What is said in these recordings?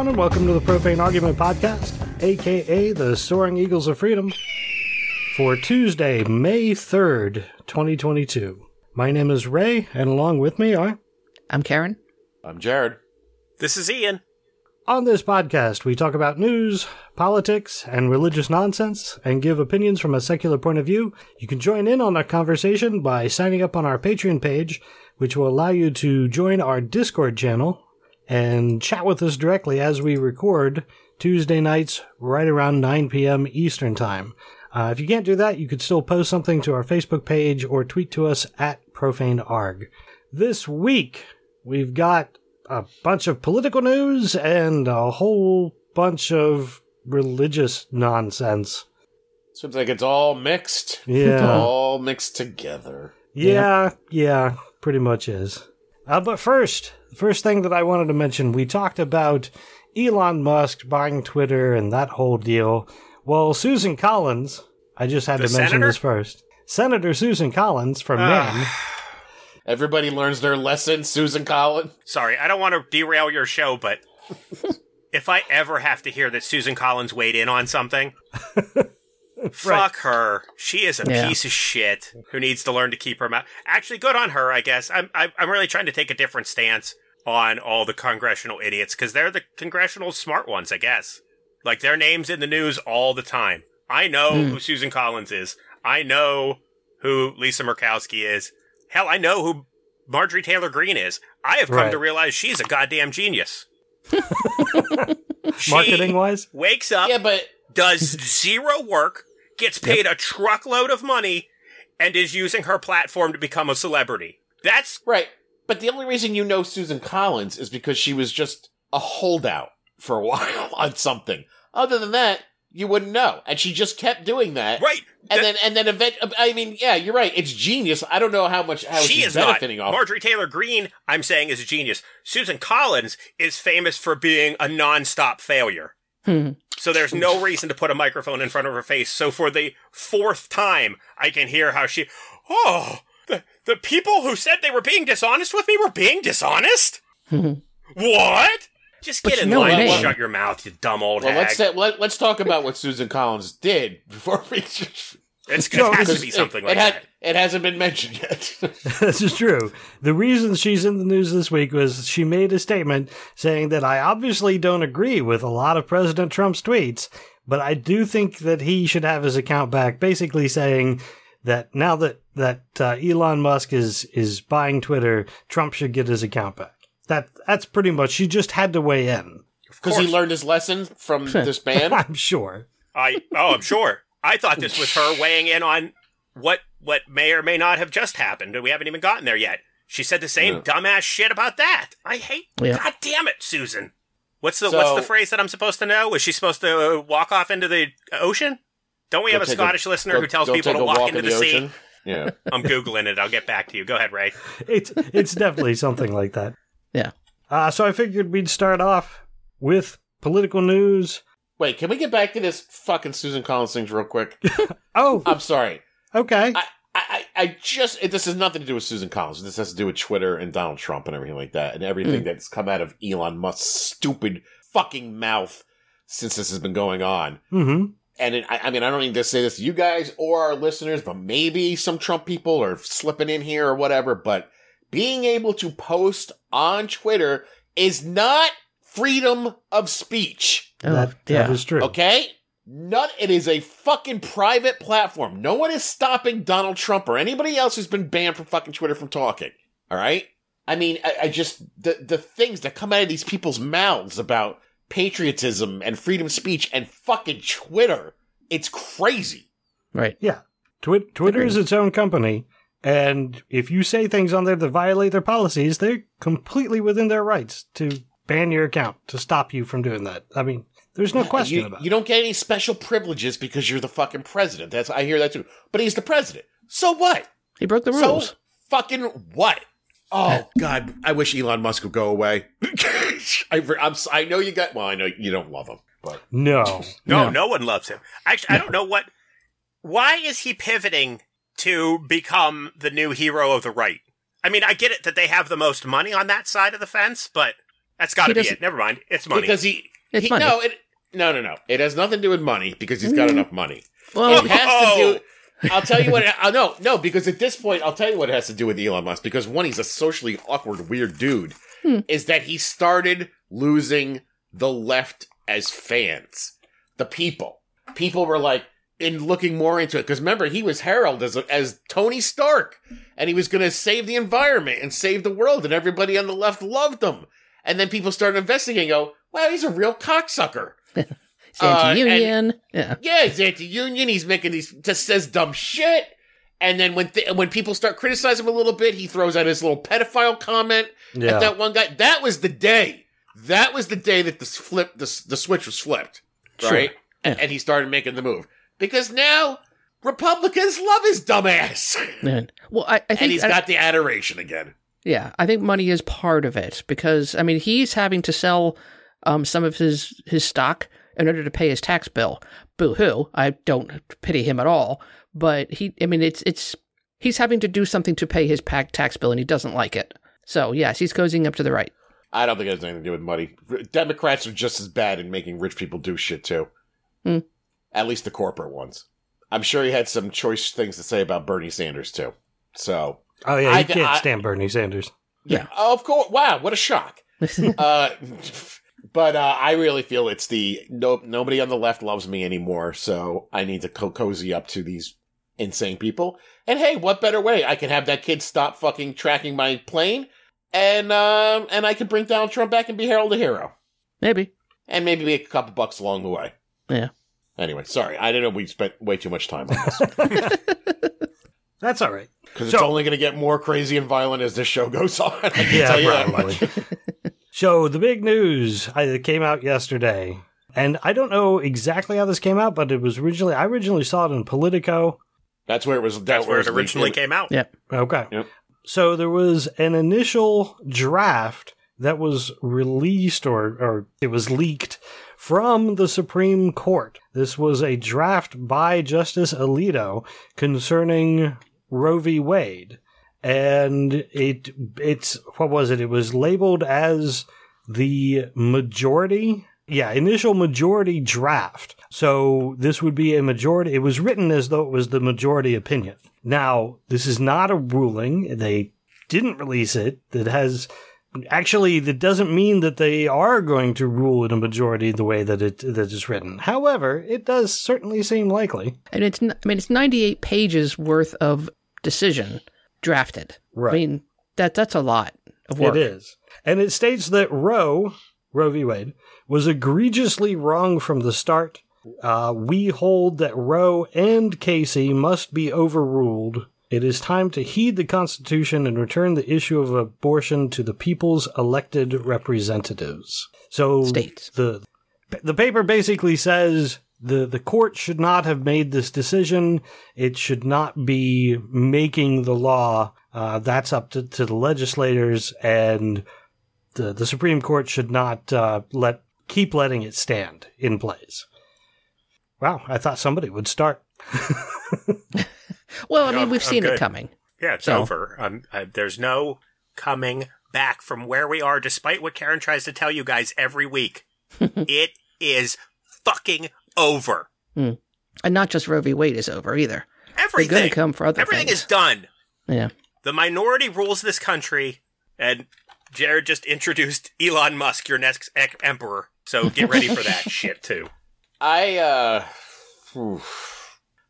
Hello, everyone, and welcome to the Profane Argument Podcast, aka the Soaring Eagles of Freedom, for Tuesday, May 3rd, 2022. My name is Ray, and along with me are. I'm Karen. I'm Jared. This is Ian. On this podcast, we talk about news, politics, and religious nonsense, and give opinions from a secular point of view. You can join in on our conversation by signing up on our Patreon page, which will allow you to join our Discord channel and chat with us directly as we record Tuesday nights right around 9 p.m. Eastern Time. Uh, if you can't do that, you could still post something to our Facebook page or tweet to us at ProfaneArg. This week, we've got a bunch of political news and a whole bunch of religious nonsense. Seems like it's all mixed. Yeah. all mixed together. Yeah, yeah, pretty much is. Uh, but first, the first thing that I wanted to mention, we talked about Elon Musk buying Twitter and that whole deal. Well, Susan Collins, I just had The to mention senator? this first. Senator Susan Collins from Ah. Maine. Everybody learns their lesson, Susan Collins. Sorry, I don't want to derail your show, but if I ever have to hear that Susan Collins weighed in on something, fuck her. She is a Yeah. piece of shit who needs to learn to keep her mouth. Actually, good on her, I guess. I'm I'm, I'm really trying to take a different stance on all the congressional idiots because they're the congressional smart ones, I guess. Like their names in the news all the time. I know Hmm. who Susan Collins is. I know who Lisa Murkowski is. Hell, I know who Marjorie Taylor Greene is. I have come Right. to realize she's a goddamn genius. Marketing wise? wakes up, Yeah, but does zero work, gets paid a truckload of money, and is using her platform to become a celebrity. That's right. But the only reason you know Susan Collins is because she was just a holdout for a while on something. Other than that, you wouldn't know. And she just kept doing that. right. And That- then, and then, event. I mean, yeah, you're right. It's genius. I don't know how much how she she's is not. benefiting off. Marjorie Taylor Greene, I'm saying, is a genius. Susan Collins is famous for being a nonstop failure. Hmm. So there's no reason to put a microphone in front of her face. So for the fourth time, I can hear how she, oh, the, the people who said they were being dishonest with me were being dishonest? what? Just get you in line and name. shut your mouth, you dumb old well, hag. let's say, let, let's talk about what Susan Collins did before we. It's, No, it has to be something it, like it had, that. It hasn't been mentioned yet. this is true. The reason she's in the news this week was she made a statement saying that I obviously don't agree with a lot of President Trump's tweets, but I do think that he should have his account back. Basically saying that now that that uh, Elon Musk is is buying Twitter, Trump should get his account back. That that's pretty much. She just had to weigh in. Because he learned his lesson from this ban. I'm sure. I oh, I'm sure. I thought this was her weighing in on what what may or may not have just happened, and we haven't even gotten there yet. She said the same Yeah. dumbass shit about that. I hate. Yeah. God damn it, Susan. What's the So- what's the phrase that I'm supposed to know? Was she supposed to uh, walk off into the ocean? Don't we have a take Scottish listener go- who tells people to walk, walk into in the, sea? ocean. Yeah. I'm googling it. I'll get back to you. Go ahead, Ray. It's it's definitely something like that. Yeah. Uh, so I figured we'd start off with political news. Wait, can we get back to this fucking Susan Collins things real quick? Oh, I'm sorry. okay. I, I, I just it, this has nothing to do with Susan Collins. This has to do with Twitter and Donald Trump and everything like that, and everything that's come out of Elon Musk's stupid fucking mouth since this has been going on. hmm And it, I, I mean, I don't need to say this to you guys or our listeners, but maybe some Trump people are slipping in here or whatever. But being able to post on Twitter is not freedom of speech. Oh, that, yeah. that is true. Okay? Not it is a fucking private platform. No one is stopping Donald Trump or anybody else who's been banned from fucking Twitter from talking. All right? I mean, I, I just the the things that come out of these people's mouths about patriotism and freedom of speech and fucking Twitter, it's crazy. Right. Yeah. Twi- Twitter is its own company, and if you say things on there that violate their policies, they're completely within their rights to ban your account, to stop you from doing that. I mean, there's no question you, about you it. don't get any special privileges because you're the fucking president. That's I hear that too. But he's the president. So what? He broke the rules. So fucking what? Oh God, I wish Elon Musk would go away. I, I'm, s- I know you got. Well, I know you don't love him, but No. No, No. no one loves him. Actually, I don't know what. Why is he pivoting to become the new hero of the right? I mean, I get it that they have the most money on that side of the fence, but That's got to be it. Never mind. It's money. because he, It's he money. no it no no no it has nothing to do with money because he's got Mm. enough money. Well, It has to Oh. do. I'll tell you what. Uh, no, no, because at this point, I'll tell you what it has to do with Elon Musk. Because one, he's a socially awkward, weird dude. Hmm. Is that he started losing the left as fans, the people. People were like in looking more into it because remember he was heralded as as Tony Stark, and he was going to save the environment and save the world, and everybody on the left loved him. And then people start investigating. And go, wow, he's a real cocksucker. it's uh, anti-union. yeah. Yeah, he's anti-union. He's making these just says dumb shit. And then when th- when people start criticizing him a little bit, he throws out his little pedophile comment Yeah. at that one guy. That was the day. That was the day that the flip the the switch was flipped, Sure. right? And, Yeah. and he started making the move because now Republicans love his dumbass, Yeah. Well, I, I think and he's I- got the adoration again. Yeah, I think money is part of it because I mean he's having to sell um, some of his his stock in order to pay his tax bill. Boo hoo! I don't pity him at all, but he I mean it's it's he's having to do something to pay his pack tax bill and he doesn't like it. So yes, he's cozying up to the right. I don't think it has anything to do with money. Democrats are just as bad in making rich people do shit too. Hmm. At least the corporate ones. I'm sure he had some choice things to say about Bernie Sanders too. So, oh yeah, I you thi- can't I- stand Bernie Sanders. Yeah. oh, of course. Wow, what a shock. uh, but uh, I really feel it's the no, nobody on the left loves me anymore. So I need to co- cozy up to these insane people. And hey, what better way? I can have that kid stop fucking tracking my plane, and um, and I can bring Donald Trump back and be Harold the hero. Maybe. and maybe make a couple bucks along the way. Yeah. Anyway, sorry, I didn't know we spent way too much time on this That's all right. because it's only going to get more crazy and violent as this show goes on. I can Yeah, tell you that much. So the big news that came out yesterday, and I don't know exactly how this came out, but it was originally I originally saw it in Politico. That's where it was. That's where it originally leaked came out. Yeah. Okay. Yep. So there was an initial draft that was released or, or it was leaked from the Supreme Court. This was a draft by Justice Alito concerning Roe v. Wade. And it it's what was it? It was labeled as the majority yeah, initial majority draft. So this would be a majority. It was written as though it was the majority opinion. Now, this is not a ruling. They didn't release it. That has actually that doesn't mean that they are going to rule in a majority the way that it that is written. However, it does certainly seem likely. And it's I mean it's 98 pages worth of decision drafted. Right. I mean that that's a lot of work. It is. And it states that Roe, Roe v. Wade, was egregiously wrong from the start. Uh, we hold that Roe and Casey must be overruled. It is time to heed the Constitution and return the issue of abortion to the people's elected representatives. So States. the the paper basically says the the court should not have made this decision. It should not be making the law. Uh, that's up to, to the legislators, and the the Supreme Court should not uh, let keep letting it stand in place. Wow, I thought somebody would start. Well, I mean we've I'm seen good. it coming. Yeah, it's So- over. Um, uh, there's no coming back from where we are, despite what Karen tries to tell you guys every week. it is fucking over. And not just Roe v. Wade is over either. They're Everything. going to come for other Everything things. is done. yeah. The minority rules this country, and Jared just introduced Elon Musk, your next ec- emperor. So get ready for that shit too. I uh, phew.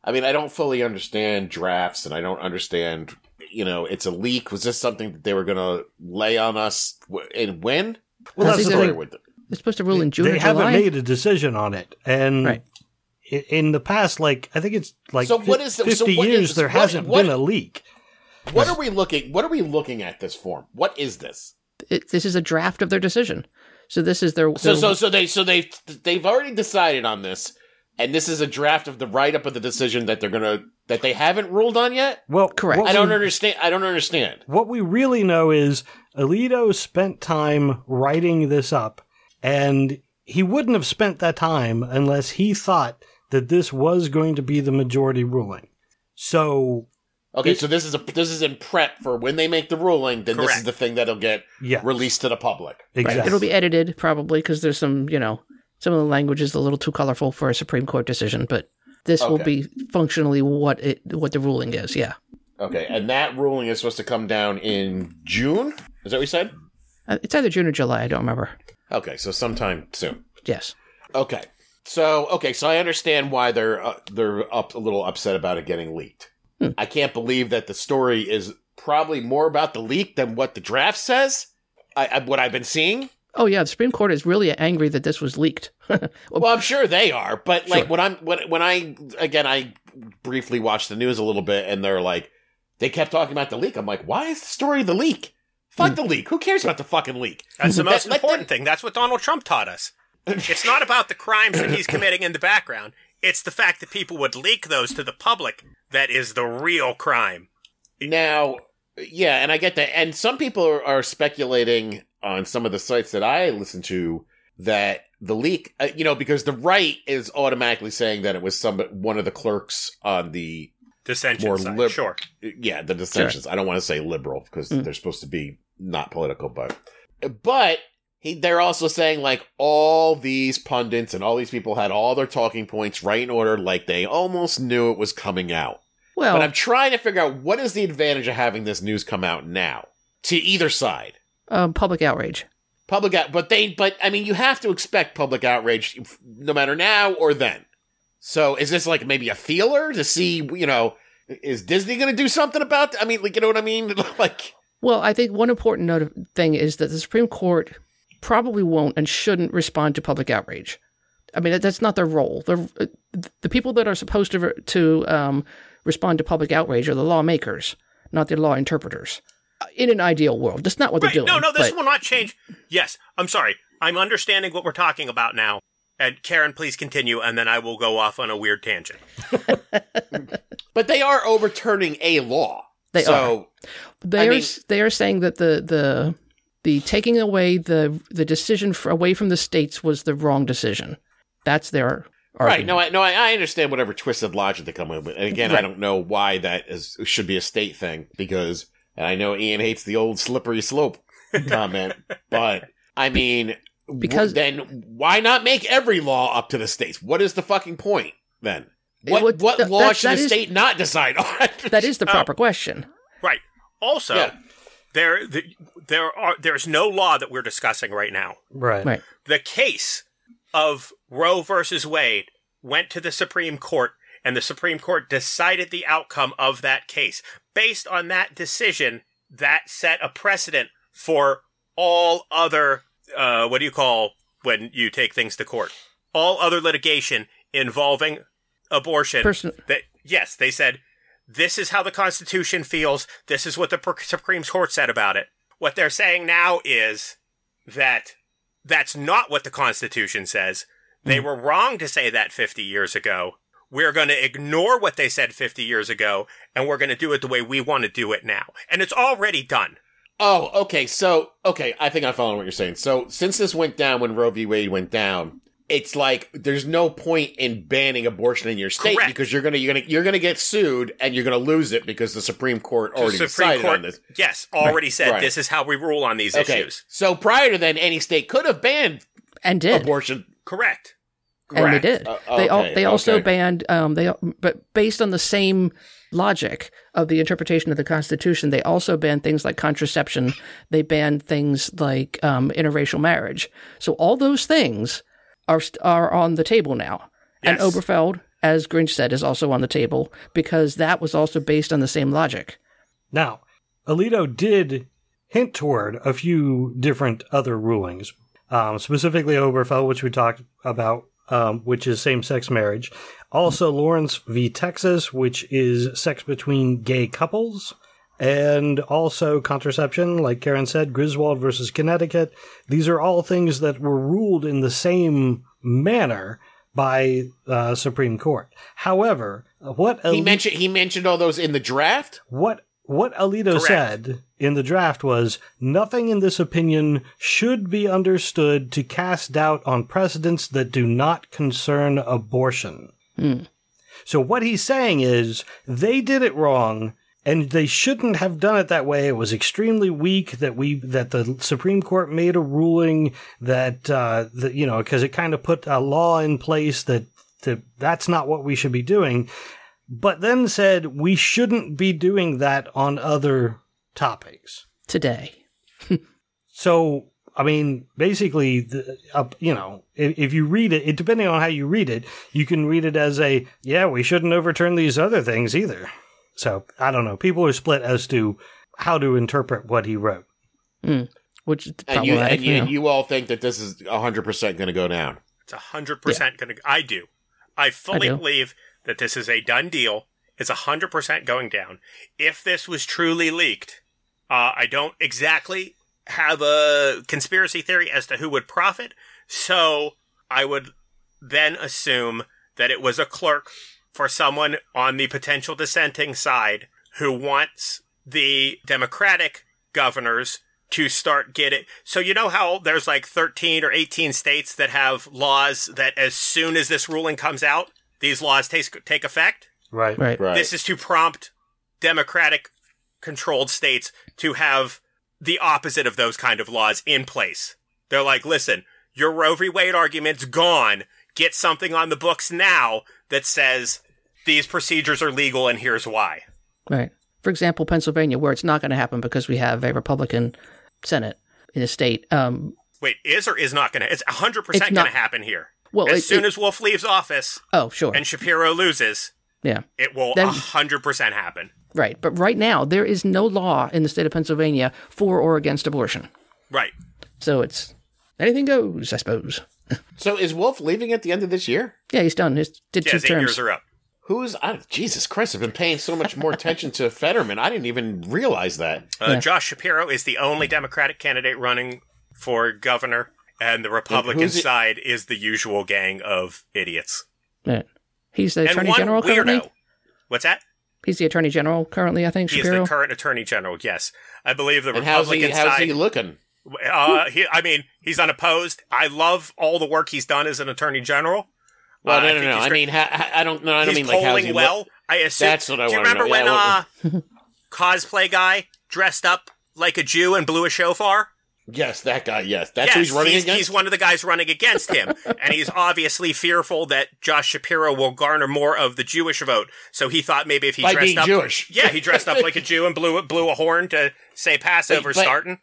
I mean, I don't fully understand drafts, and I don't understand. You know, it's a leak. Was this something that they were going to lay on us and when? Well, I that's the they're- thing. With it? They're supposed to rule in June they or haven't July. made a decision on it, and Right. in the past, like I think it's like So fif- what is the- so fifty what years, is- there what- hasn't what- been a leak. What are we looking? What are we looking at this form? What is this? It- this is a draft of their decision. So this is their. So their- so so they so they they've already decided on this, and this is a draft of the write up of the decision that they're gonna that they haven't ruled on yet. Well, Correct. I don't we- understand. I don't understand. What we really know is Alito spent time writing this up, and he wouldn't have spent that time unless he thought that this was going to be the majority ruling. So Okay, so this is a this is in prep for when they make the ruling. Then this is the thing that'll get Yeah. released to the public. Exactly. It'll be edited probably because there's some, you know, some of the language is a little too colorful for a Supreme Court decision, but this will be functionally what it what the ruling is. Yeah, Okay, and that ruling is supposed to come down in June. Is that what you said? Uh, it's either June or July. I don't remember. Okay, so sometime soon. Yes. Okay, so okay, so I understand why they're uh, they're up a little upset about it getting leaked. Hmm. I can't believe that the story is probably more about the leak than what the draft says. I, I what I've been seeing. Oh yeah, the Supreme Court is really angry that this was leaked. Well, I'm sure they are, but like Sure. when I'm when when I again I briefly watched the news a little bit, and they're like they kept talking about the leak. I'm like, why is the story the leak? Fuck the leak. Who cares about the fucking leak? That's the most Let- let important them- thing. That's what Donald Trump taught us. It's not about the crimes that he's committing in the background. It's the fact that people would leak those to the public that is the real crime. Now, yeah, and I get that. And some people are, are speculating on some of the sites that I listen to that the leak, uh, you know, because the right is automatically saying that it was some one of the clerks on the Dissension More side. lib- sure. yeah the dissensions. I don't want to say liberal because Mm. they're supposed to be not political, but but he, they're also saying like all these pundits and all these people had all their talking points right in order, like they almost knew it was coming out. Well, But I'm trying to figure out what is the advantage of having this news come out now to either side. um, public outrage. Public out, but they, but I mean, you have to expect public outrage no matter now or then. So is this like maybe a feeler to see, you know, is Disney going to do something about? I mean, like, you know what I mean? like, Well, I think one important note thing is that the Supreme Court probably won't and shouldn't respond to public outrage. I mean, that's not their role. The the people that are supposed to to um, respond to public outrage are the lawmakers, not the law interpreters. In an ideal world, that's not what Right. they're doing. No, no, this but- will not change. Yes, I'm sorry. I'm understanding what we're talking about now. And Karen, please continue, and then I will go off on a weird tangent. but they are overturning a law. They so, They I are mean- they are saying that the the the taking away the the decision for, away from the states was the wrong decision. That's their Right. No, I, no, I, I understand whatever twisted logic they come up with. And again, I don't know why that is should be a state thing because and I know Ian hates the old slippery slope comment, but I mean, Because- w- then why not make every law up to the states? What is the fucking point then? What would- what th- law that- should that a is- state not decide on? that is the Oh. proper question. Right. Also, Yeah. there, the, there are there's no law that we're discussing right now. Right. Right. The case of Roe versus Wade went to the Supreme Court, and the Supreme Court decided the outcome of that case. Based on that decision, that set a precedent for all other, uh, what do you call when you take things to court? All other litigation involving abortion. Person, That yes, they said this is how the Constitution feels. This is what the Supreme Court said about it. What they're saying now is that that's not what the Constitution says. They hmm. were wrong to say that 50 years ago. We're going to ignore what they said 50 years ago, and we're going to do it the way we want to do it now. And it's already done. Oh, okay. So, okay, I think I follow what you're saying. So, since this went down when Roe v. Wade went down, it's like there's no point in banning abortion in your state Correct. because you're gonna you're gonna you're gonna get sued and you're gonna lose it because the Supreme Court already the Supreme decided Court, on this. yes, already said Right. this is how we rule on these Okay, issues. so prior to then, any state could have banned and did. abortion. Correct. and they did. Uh, they al- okay, they also okay. banned um they but based on the same logic of the interpretation of the Constitution, they also banned things like contraception. They banned things like um, interracial marriage. So all those things are are on the table now. And Obergefell, as Grinch said, is also on the table because that was also based on the same logic. Now, Alito did hint toward a few different other rulings, um, specifically Obergefell, which we talked about, um, which is same sex marriage. Also, Lawrence v. Texas, which is sex between gay couples. And also contraception, like Karen said, Griswold versus Connecticut. These are all things that were ruled in the same manner by uh, Supreme Court. However, what He Ali- mentioned he mentioned all those in the draft. what what Alito Correct. said in the draft was nothing in this opinion should be understood to cast doubt on precedents that do not concern abortion. Hmm. So what he's saying is they did it wrong and they shouldn't have done it that way. It was extremely weak that we that the Supreme Court made a ruling that uh, that you know because it kind of put a law in place that that that's not what we should be doing, but then said we shouldn't be doing that on other topics. Today. So, I mean, basically, the, uh, you know, if, if you read it, it, depending on how you read it, you can read it as a, yeah, we shouldn't overturn these other things either. So, I don't know. People are split as to how to interpret what he wrote. Which is And you and you, you all think that this is hundred percent going to go down. It's hundred percent going to. I do. I fully do. believe that this is a done deal. It's hundred percent going down. If this was truly leaked, uh, I don't exactly have a conspiracy theory as to who would profit. So I would then assume that it was a clerk for someone on the potential dissenting side who wants the Democratic governors to start getting. So you know how there's like 13 or 18 states that have laws that as soon as this ruling comes out, these laws take take effect. Right. Right. Right. This is to prompt Democratic controlled states to have the opposite of those kind of laws in place. They're like, listen, your Roe v. Wade argument's gone. Get something on the books now that says these procedures are legal and here's why. Right. For example, Pennsylvania, where it's not going to happen because we have a Republican Senate in the state. Um, Wait, is or is not going to? It's 100% going to happen here. well, as it- soon it- as Wolf leaves office oh, sure. and Shapiro loses, yeah. it will Then- 100% happen. Right. But right now, there is no law in the state of Pennsylvania for or against abortion. Right. So it's anything goes, I suppose. So is Wolf leaving at the end of this year? Yeah, he's done. He's did Yeah, two his terms. years are up. Who's I, Jesus Christ? I've been paying so much more attention to Fetterman. I didn't even realize that. Uh, Yeah. Josh Shapiro is the only Democratic candidate running for governor, and the Republican who's it- side is the usual gang of idiots. Right. He's the and attorney one general weirdo. currently. What's that? He's the attorney general currently. I think He is the current attorney general. Yes, I believe the And how's he? Republican How's side. he looking? Uh, he, I mean, he's unopposed. I love all the work he's done as an attorney general. Well, Uh, no, I no, no. I mean, ha, I don't know. I don't he's mean like polling well. look- I assume. That's what I Do you remember when Yeah, uh, cosplay guy dressed up like a Jew and blew a shofar? Yes, that guy. Yes, that's yes, who he's running he's, against. he's one of the guys running against him, and he's obviously fearful that Josh Shapiro will garner more of the Jewish vote. So he thought maybe if he By dressed up, Jewish. yeah, he dressed up like a Jew and blew blew a horn to say Passover But- but- starting.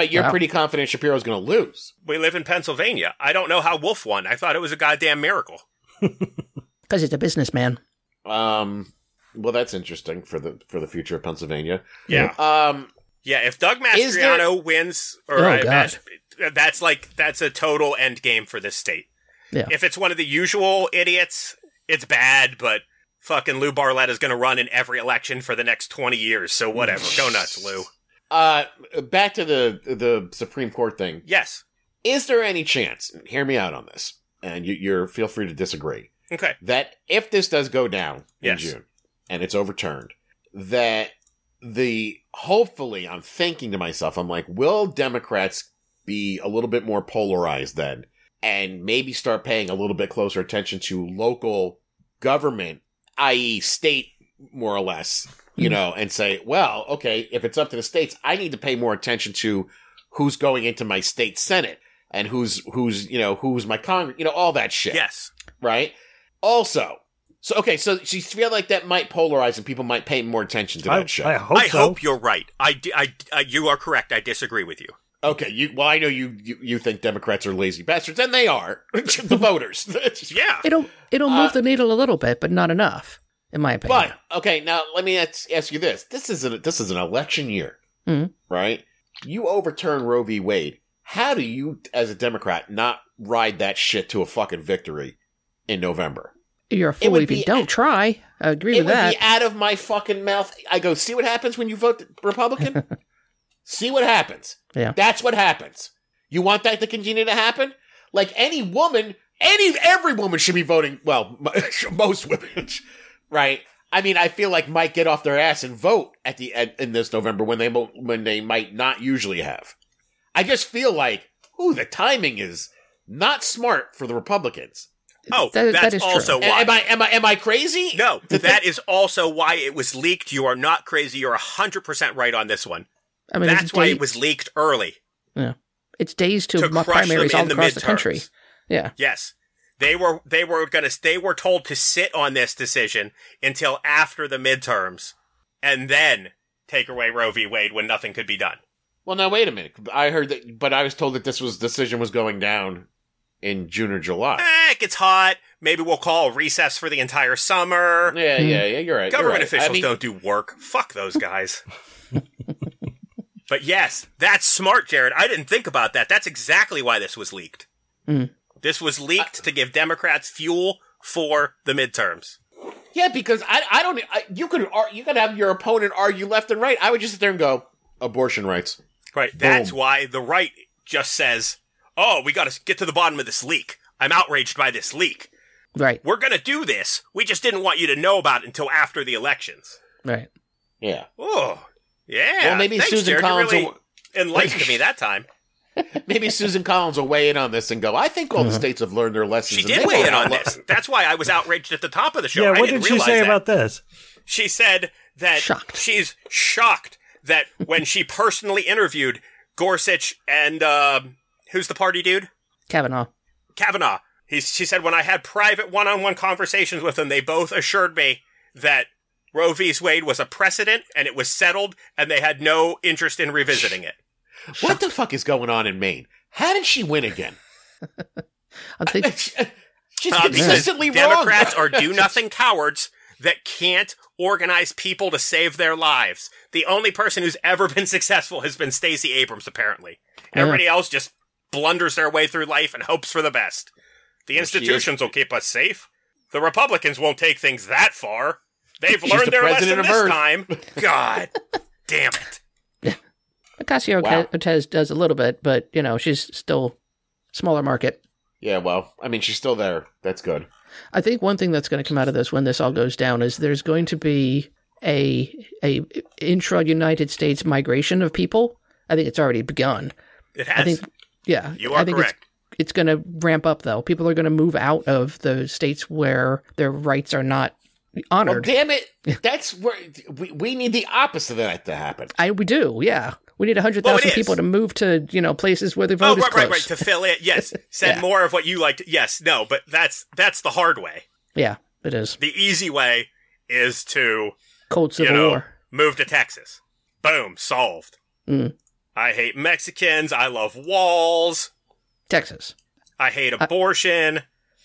But you're Wow. pretty confident Shapiro's going to lose. We live in Pennsylvania. I don't know how Wolf won. I thought it was a goddamn miracle. because he's a businessman. Um. Well, that's interesting for the for the future of Pennsylvania. Yeah. Um. Yeah, if Doug Is there- Mastriano wins, or Oh, I God. imagine, that's like that's a total end game for this state. Yeah. If it's one of the usual idiots, it's bad, but fucking Lou Barletta is going to run in every election for the next twenty years. So whatever, go nuts, Lou. Uh. Back to the the Supreme Court thing. Yes. Is there any chance? Hear me out on this, and you, you're feel free to disagree. Okay. That if this does go down Yes. in June and it's overturned, that the hopefully I'm thinking to myself, I'm like, will Democrats be a little bit more polarized then, and maybe start paying a little bit closer attention to local government, i.e., state, more or less, you Mhm. know, and say, well, okay, if it's up to the states, I need to pay more attention to who's going into my state senate and who's who's you know who's my congress, you know, all that shit Yes. right? Also, so okay, so so you feel like that might polarize and people might pay more attention to I, that shit. I hope I so. hope you're right. I, di- I, I- you are correct. I disagree with you. okay, you well, I know you, you you think Democrats are lazy bastards, and they are the voters. Yeah. It'll it'll Uh, move the needle a little bit, but not enough, in my opinion. But okay, now let me ask, ask you this: this is an this is an election year, Mhm. right? You overturn Roe v. Wade. How do you, as a Democrat, not ride that shit to a fucking victory in November? You're a fool if you be- don't try. I agree it with would that. be out of my fucking mouth. I go, see what happens when you vote Republican? see what happens. Yeah. That's what happens. You want that to continue to happen? Like any woman, any every woman should be voting. Well, most women, right? I mean, I feel like might get off their ass and vote at the end in this November when they when they might not usually have. I just feel like, ooh, the timing is not smart for the Republicans. Oh, That- that that's is true. also A- why. Am I am I am I crazy? no, that is also why it was leaked. You are not crazy. You're 100% right on this one. I mean, That's why day- it was leaked early. Yeah, it's days to, to mo- crush primaries them all in the across the country. Yeah, Yes. They were they were going to they were told to sit on this decision until after the midterms and then take away Roe v. Wade when nothing could be done. Well, now wait a minute. I heard that, but I was told that this was decision was going down in June or July. Eh, it gets hot. Maybe we'll call a recess for the entire summer. Yeah, yeah, yeah. You're right. you're Government right. officials I mean, don't do work. Fuck those guys. but yes, that's smart, Jared. I didn't think about that. That's exactly why this was leaked. Mm. This was leaked to give Democrats fuel for the midterms. Yeah, because I, I don't. I, you could, you could have your opponent argue left and right. I would just sit there and go, abortion rights. Right. That's why the right just says, "Oh, we got to get to the bottom of this leak. I'm outraged by this leak. right, We're going to do this. We just didn't want you to know about it until after the elections." right. Yeah. Oh, yeah. Well, maybe Thanks, Susan Jared. Collins really will- enlightened me that time. Maybe Susan Collins will weigh in on this and go. I think all the states have learned their lessons. She did weigh in on outlaw- this. That's why I was outraged at the top of the show. yeah, I what didn't did she say that. about this? She said that Shocked. she's shocked that when she personally interviewed Gorsuch and um who's the party dude? Kavanaugh. Kavanaugh. He, she said, when I had private one on one conversations with them, they both assured me that Roe v. Wade was a precedent and it was settled and they had no interest in revisiting it. What the fuck is going on in Maine? How did she win again? I think She's Uh, because consistently Democrats wrong. are do nothing cowards that can't organize people to save their lives. The only person who's ever been successful has been Stacey Abrams, apparently. Yeah. Everybody else just blunders their way through life and hopes for the best. The Well, she is- institutions will keep us safe. The Republicans won't take things that far. They've learned the their lesson president this Earth. time. God damn it. Ocasio Wow. Cortez does a little bit, but you know she's still smaller market. yeah, well, I mean, she's still there. That's good. I think one thing that's going to come out of this when this all goes down is there's going to be a a intra United States migration of people. I think it's already begun. It has. I think yeah, you I are think correct. it's it's going to ramp up though. People are going to move out of the states where their rights are not Well, honored. damn it. That's where we, we need the opposite of that to happen. I we do, yeah. We need hundred Well, it thousand is. people to move to you know places where the Oh, vote is right, close. right, right. To fill it, yes. Send Yeah. more of what you like. To, yes, no, but that's that's the hard way. Yeah, it is The easy way is to cold you civil know war. move to Texas. Boom, solved. Mm. I hate Mexicans. I love walls. Texas. I hate abortion.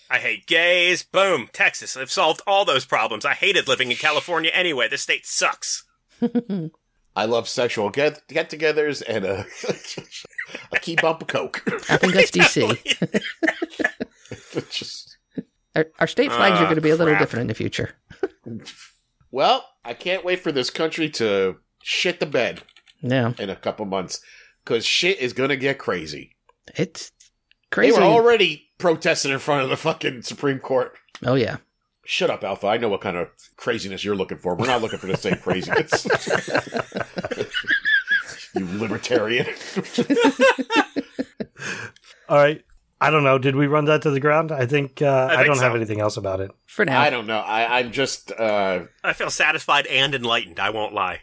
I hate gays. Boom, Texas. I've solved all those problems. I hated living in California anyway. This state sucks. I love sexual get get togethers and a, a key bump of Coke. I think that's DC. Just, Our, our state flags are Ah, going to be a little crap. different in the future. well, I can't wait for this country to shit the bed Yeah, in a couple months because shit is going to get crazy. it's crazy. They crazy. were already protesting in front of the fucking Supreme Court. oh yeah, Shut up, Alpha. I know what kind of craziness you're looking for. We're not looking for the same craziness. you libertarian. All right. I don't know. Did we run that to the ground? I think uh, I, think don't so. have anything else about it. for now. I don't know. I, I'm just. Uh, I feel satisfied and enlightened. I won't lie.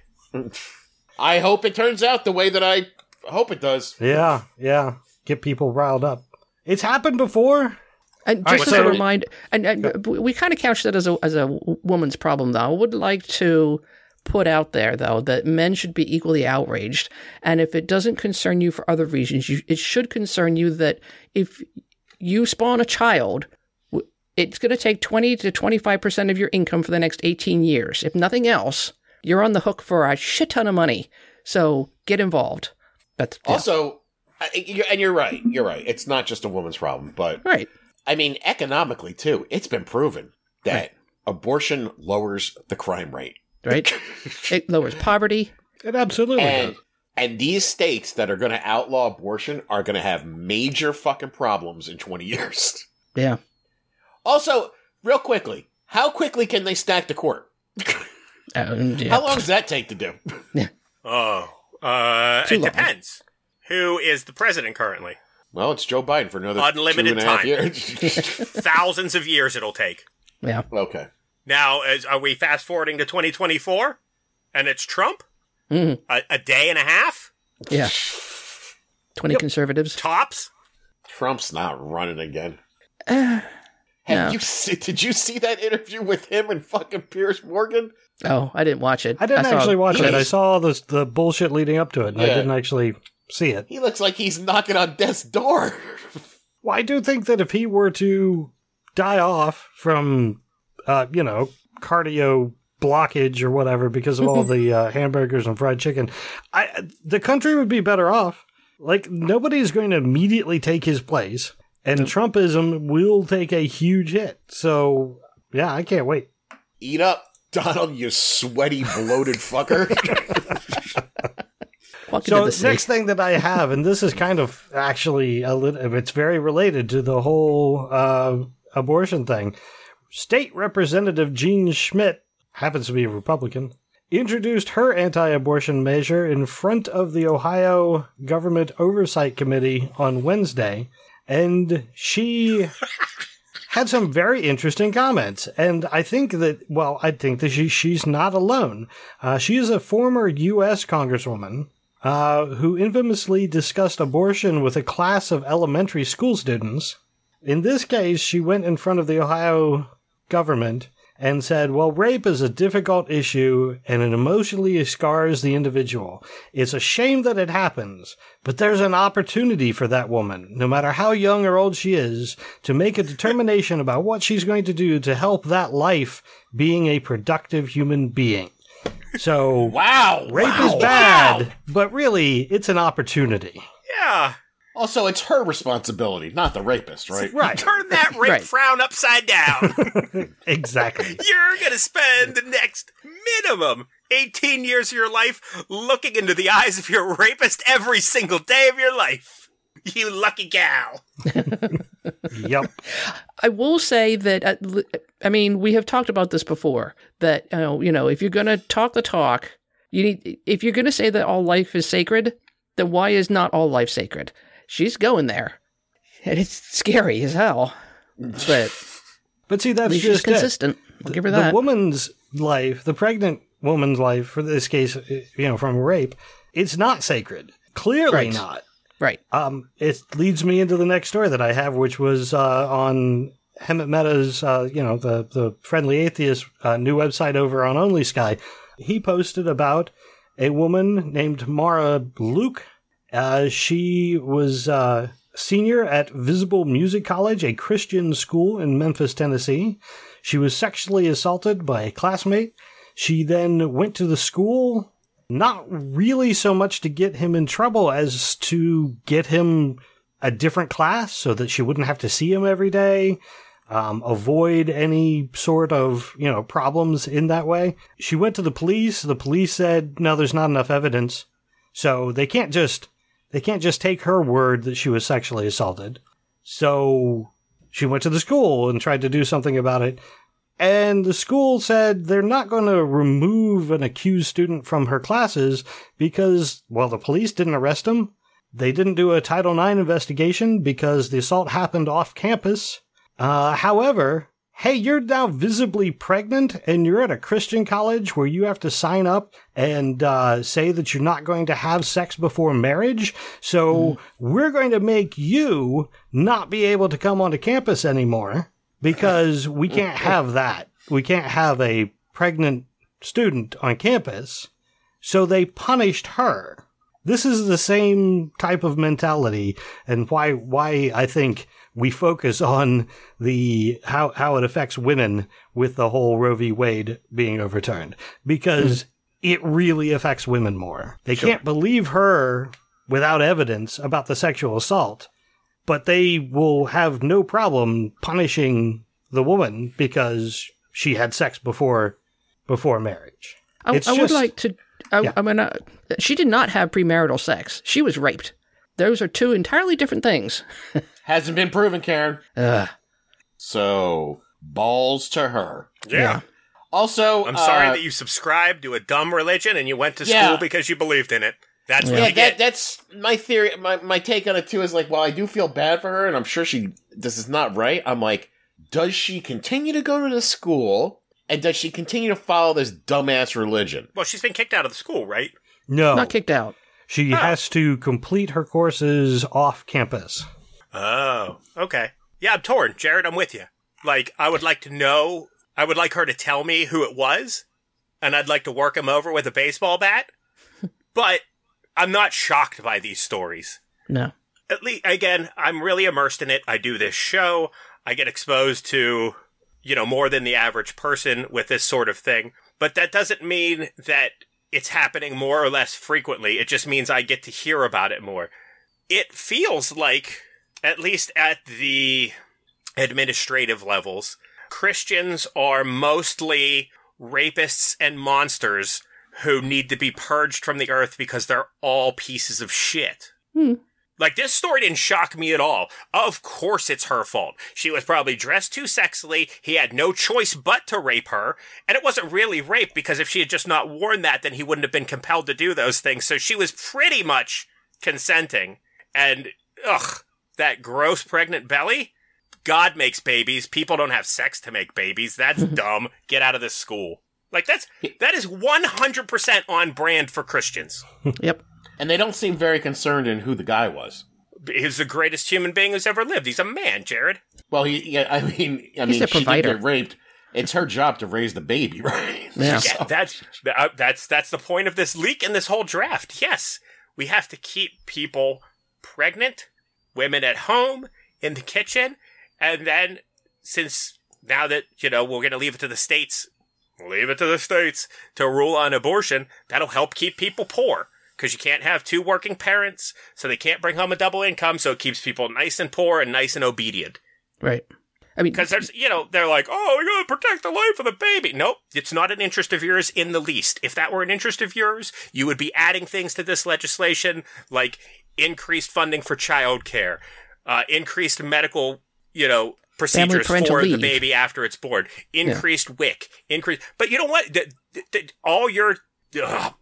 I hope it turns out the way that I hope it does. Yeah, yeah. Get people riled up. It's happened before. And just right, as a so- reminder, and, and we kind of couch that as a as a woman's problem, though. I would like to put out there, though, that men should be equally outraged, and if it doesn't concern you for other reasons, you, it should concern you that if you spawn a child, it's going to take twenty to twenty five percent of your income for the next eighteen years. If nothing else, you're on the hook for a shit ton of money. So get involved. That's yeah. Also, and you're right. You're right. It's not just a woman's problem, but right. I mean, economically too, it's been proven that abortion lowers the crime rate. Right. it lowers poverty. It absolutely And does. and these states that are going to outlaw abortion are going to have major fucking problems in 20 years. Yeah. Also, real quickly, how quickly can they stack the court? Um, yeah. How long does that take to do? Oh, uh, it long. depends. Who is the president currently? Well, it's Joe Biden for another Unlimited two and a half time. years. Thousands of years it'll take. Yeah. okay. Now, is, are we fast forwarding to 2024? And it's Trump? Mhm. A, a day and a half? Yeah. 20 conservatives. Tops? Trump's not running again. Uh, Have No. you see, did you see that interview with him and fucking Piers Morgan? oh, I didn't watch it. I didn't saw- actually watch it. I saw the the bullshit leading up to it, and I didn't actually see it. He looks like he's knocking on death's door. Well, I do think that if he were to die off from, uh, you know, cardio blockage or whatever because of all the uh, hamburgers and fried chicken, I the country would be better off. Like nobody's going to immediately take his place, and Trumpism will take a huge hit. So yeah, I can't wait. Eat up, Donald, you sweaty, bloated fucker. So the next thing that I have, and this is kind of actually a little, it's very related to the whole uh, abortion thing. State Representative Jean Schmidt happens to be a Republican. Introduced her anti-abortion measure in front of the Ohio Government Oversight Committee on Wednesday, and she had some very interesting comments. And I think that, well, I think that she, she's not alone. Uh, she is a former U.S. Congresswoman uh, who infamously discussed abortion with a class of elementary school students. In this case, she went in front of the Ohio government and said, Well, rape is a difficult issue and it emotionally scars the individual. It's a shame that it happens, but there's an opportunity for that woman, no matter how young or old she is, to make a determination about what she's going to do to help that life being a productive human being. So, wow. rape wow, is bad, wow. but really, it's an opportunity. Yeah. Also, it's her responsibility, not the rapist, right? Right. Turn that rape Right. frown upside down. Exactly. You're going to spend the next minimum 18 years of your life looking into the eyes of your rapist every single day of your life. You lucky gal. yep. I will say that uh, I mean we have talked about this before that you know, you know if you're going to talk the talk you need if you're going to say that all life is sacred then why is not all life sacred she's going there and it's scary as hell but But see, at that's least she's just it. consistent I'll give her that. The woman's life, the pregnant woman's life, for this case, uh, you know, from rape, it's not sacred. Clearly Right. not. Right Um, it leads me into the next story that I have, which was uh, on Hemant Mehta's, uh, you know, the the friendly atheist uh, new website over on Only Sky. He posted about a woman named Mara Luke. She was uh, senior at Visible Music College, a Christian school in Memphis, Tennessee. She was sexually assaulted by a classmate. She then went to the school, not really so much to get him in trouble as to get him a different class so that she wouldn't have to see him every day, um, avoid any sort of, you know, problems in that way. She went to the police. The police said, no, there's not enough evidence. So they can't just, they can't just take her word that she was sexually assaulted. So she went to the school and tried to do something about it. And the school said they're not going to remove an accused student from her classes because, well, the police didn't arrest him. They didn't do a Title IX investigation because the assault happened off campus. Uh, however, hey, you're now visibly pregnant and you're at a Christian college where you have to sign up and uh, say that you're not going to have sex before marriage. So we're going to make you not be able to come onto campus anymore because we can't have that. We can't have a pregnant student on campus. So they punished her. This is the same type of mentality and why why I think we focus on the how how it affects women with the whole Roe v. Wade being overturned because hmm. it really affects women more. They can't believe her without evidence about the sexual assault, but they will have no problem punishing the woman because she had sex before before marriage. I, It's I would like to I, Yeah. I mean uh, she did not have premarital sex she was raped those are two entirely different things Hasn't been proven, Karen. Ugh. So, balls to her. Yeah. Also, I'm sorry uh, that you subscribed to a dumb religion and you went to Yeah. school because you believed in it. That's Yeah. what Yeah, that that's my theory. My my take on it too is like, well, I do feel bad for her, and I'm sure she this is not right. I'm like, does she continue to go to the school, and does she continue to follow this dumbass religion? well, she's been kicked out of the school, right? No, Not kicked out. she Oh. has to complete her courses off campus. Oh, okay. Yeah, I'm torn. Jared, I'm with you. Like, I would like to know, I would like her to tell me who it was, and I'd like to work him over with a baseball bat, but I'm not shocked by these stories. No. At least, again, I'm really immersed in it. I do this show. I get exposed to, you know, more than the average person with this sort of thing. But that doesn't mean that it's happening more or less frequently. It just means I get to hear about it more. It feels like, at least at the administrative levels, Christians are mostly rapists and monsters who need to be purged from the earth because they're all pieces of shit. Hmm. Like, this story didn't shock me at all. Of course it's her fault. She was probably dressed too sexily. He had no choice but to rape her. And it wasn't really rape because if she had just not worn that, then he wouldn't have been compelled to do those things. So she was pretty much consenting. And, ugh, that gross pregnant belly? God makes babies. People don't have sex to make babies. That's dumb. Get out of this school. Like, that's, that is 100% on brand for Christians. Yep. And they don't seem very concerned in who the guy was. He's the greatest human being who's ever lived. He's a man, Jared. Well, he, yeah, I mean, I He's mean, a she did provider. get raped. It's her job to raise the baby, right? Yeah. Yeah, that's uh, that's that's the point of this leak and this whole draft. Yes, we have to keep people pregnant, women at home, in the kitchen, and then since now that you know we're going to leave it to the states, leave it to the states to rule on abortion. That'll help keep people poor because you can't have two working parents, so they can't bring home a double income. So it keeps people nice and poor and nice and obedient. Right. I mean, Because there's, you know, they're like, oh, we gotta protect the life of the baby. Nope, it's not an interest of yours in the least. If that were an interest of yours, you would be adding things to this legislation like increased funding for childcare, uh, increased medical, you know, procedures parental for the baby after it's born, increased WIC, increased. But you know what? Th- th- th- all your, ugh,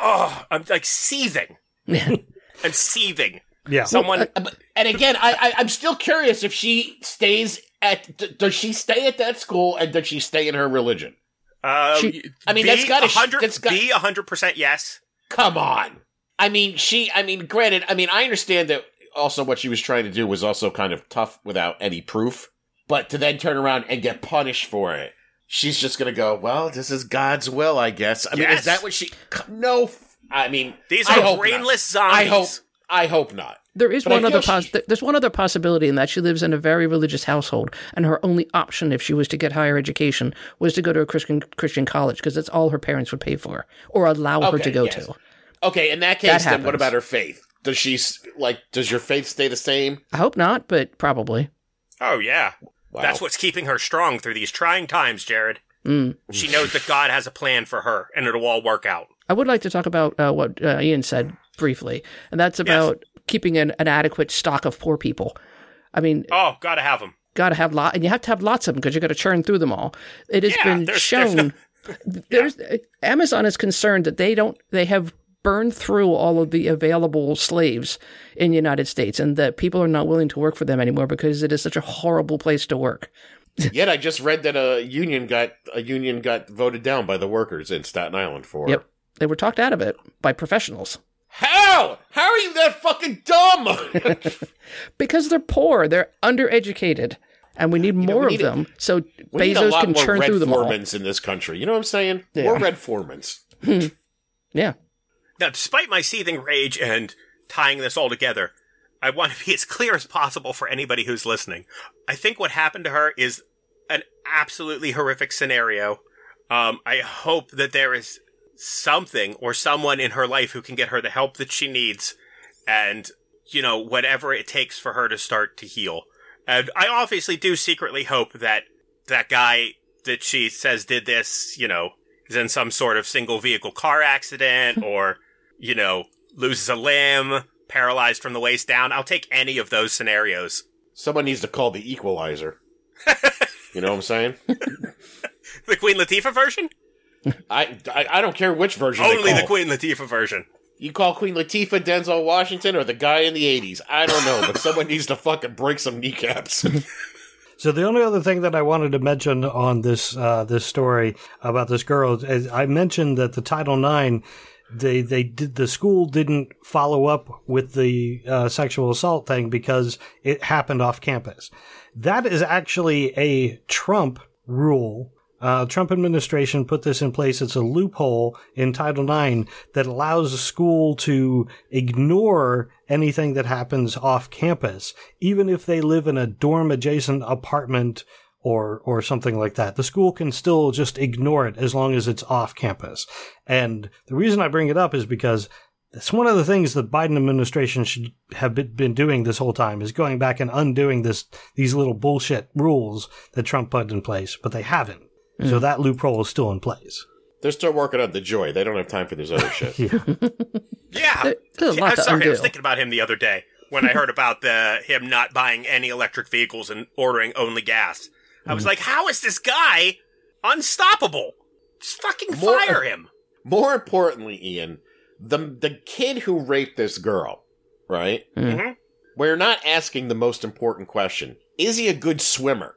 ugh, I'm like seething. I'm seething. Yeah. Someone. Uh, and again, I, I I'm still curious if she stays at. D- does she stay at that school and does she stay in her religion? Uh, She- I mean, that's gotta- 100 that's got- be hundred percent yes. Come on. I mean, she. I mean, granted. I mean, I understand that. Also, what she was trying to do was also kind of tough without any proof. But to then turn around and get punished for it, she's just gonna go. Well, this is God's will, I guess. I mean, is that what she? No. I mean, These I are hope brainless not. zombies. I hope. I hope not. There is But one other feel pos- she- there's one other possibility in that she lives in a very religious household, and her only option if she was to get higher education was to go to a Christian Christian college because that's all her parents would pay for or allow her to go yes. to. Okay, in that That case, then what about her faith? Does she like? Does your faith stay the same? I hope not, but probably. Oh yeah, Wow. that's what's keeping her strong through these trying times, Jared. Mm. She knows that God has a plan for her, and it'll all work out. I would like to talk about uh, what uh, Ian said briefly, and that's about keeping an, an adequate stock of poor people. I mean, Oh, gotta have them. got to have lot, and you have to have lots of them because you got to churn through them all. It has Yeah, been there's- shown. there's There's, Amazon is concerned that they don't. They have burned through all of the available slaves in the United States, and that people are not willing to work for them anymore because it is such a horrible place to work. Yet I just read that a union got a union got voted down by the workers in Staten Island for. Yep, they were talked out of it by professionals How? How are you that fucking dumb? because they're poor, they're undereducated, and we need know, more we of a- them so Bezos can churn through them all. in this country. You know what I'm saying? Yeah. More red foremans. Yeah, Now, despite my seething rage and tying this all together, I want to be as clear as possible for anybody who's listening. I think what happened to her is an absolutely horrific scenario. Um, I hope that there is something or someone in her life who can get her the help that she needs and, you know, whatever it takes for her to start to heal. And I obviously do secretly hope that that guy that she says did this, you know, is in some sort of single vehicle car accident or, you know, loses a limb, paralyzed from the waist down. I'll take any of those scenarios. Someone needs to call the equalizer. you know what I'm saying? The Queen Latifah version? I, I I don't care which version. they Only the. Queen Latifah version. You call Queen Latifah Denzel Washington or the guy in the 80s. I don't know, but someone needs to fucking break some kneecaps. So the only other thing that I wanted to mention on this uh, this story about this girl is I mentioned that the Title IX, they they did the school didn't follow up with the uh, sexual assault thing because it happened off campus. That is actually a Trump rule. Uh, Trump administration put this in place. It's a loophole in Title IX that allows a school to ignore anything that happens off campus, even if they live in a dorm adjacent apartment or or something like that. The school can still just ignore it as long as it's off campus. And the reason I bring it up is because it's one of the things the Biden administration should have been- been doing this whole time is going back and undoing this these little bullshit rules that Trump put in place, but they haven't. So hmm. that loophole is still in place. They're still working on the joy. They don't have time for this other shit. Yeah. There- there's a I'm sorry, I was thinking about him the other day when I heard about the him not buying any electric vehicles and ordering only gas. I Mm. was like, how is this guy unstoppable? Just fucking More- fire him. More importantly, Ian, the the kid who raped this girl, right? Mhm. We're not asking the most important question. Is he a good swimmer?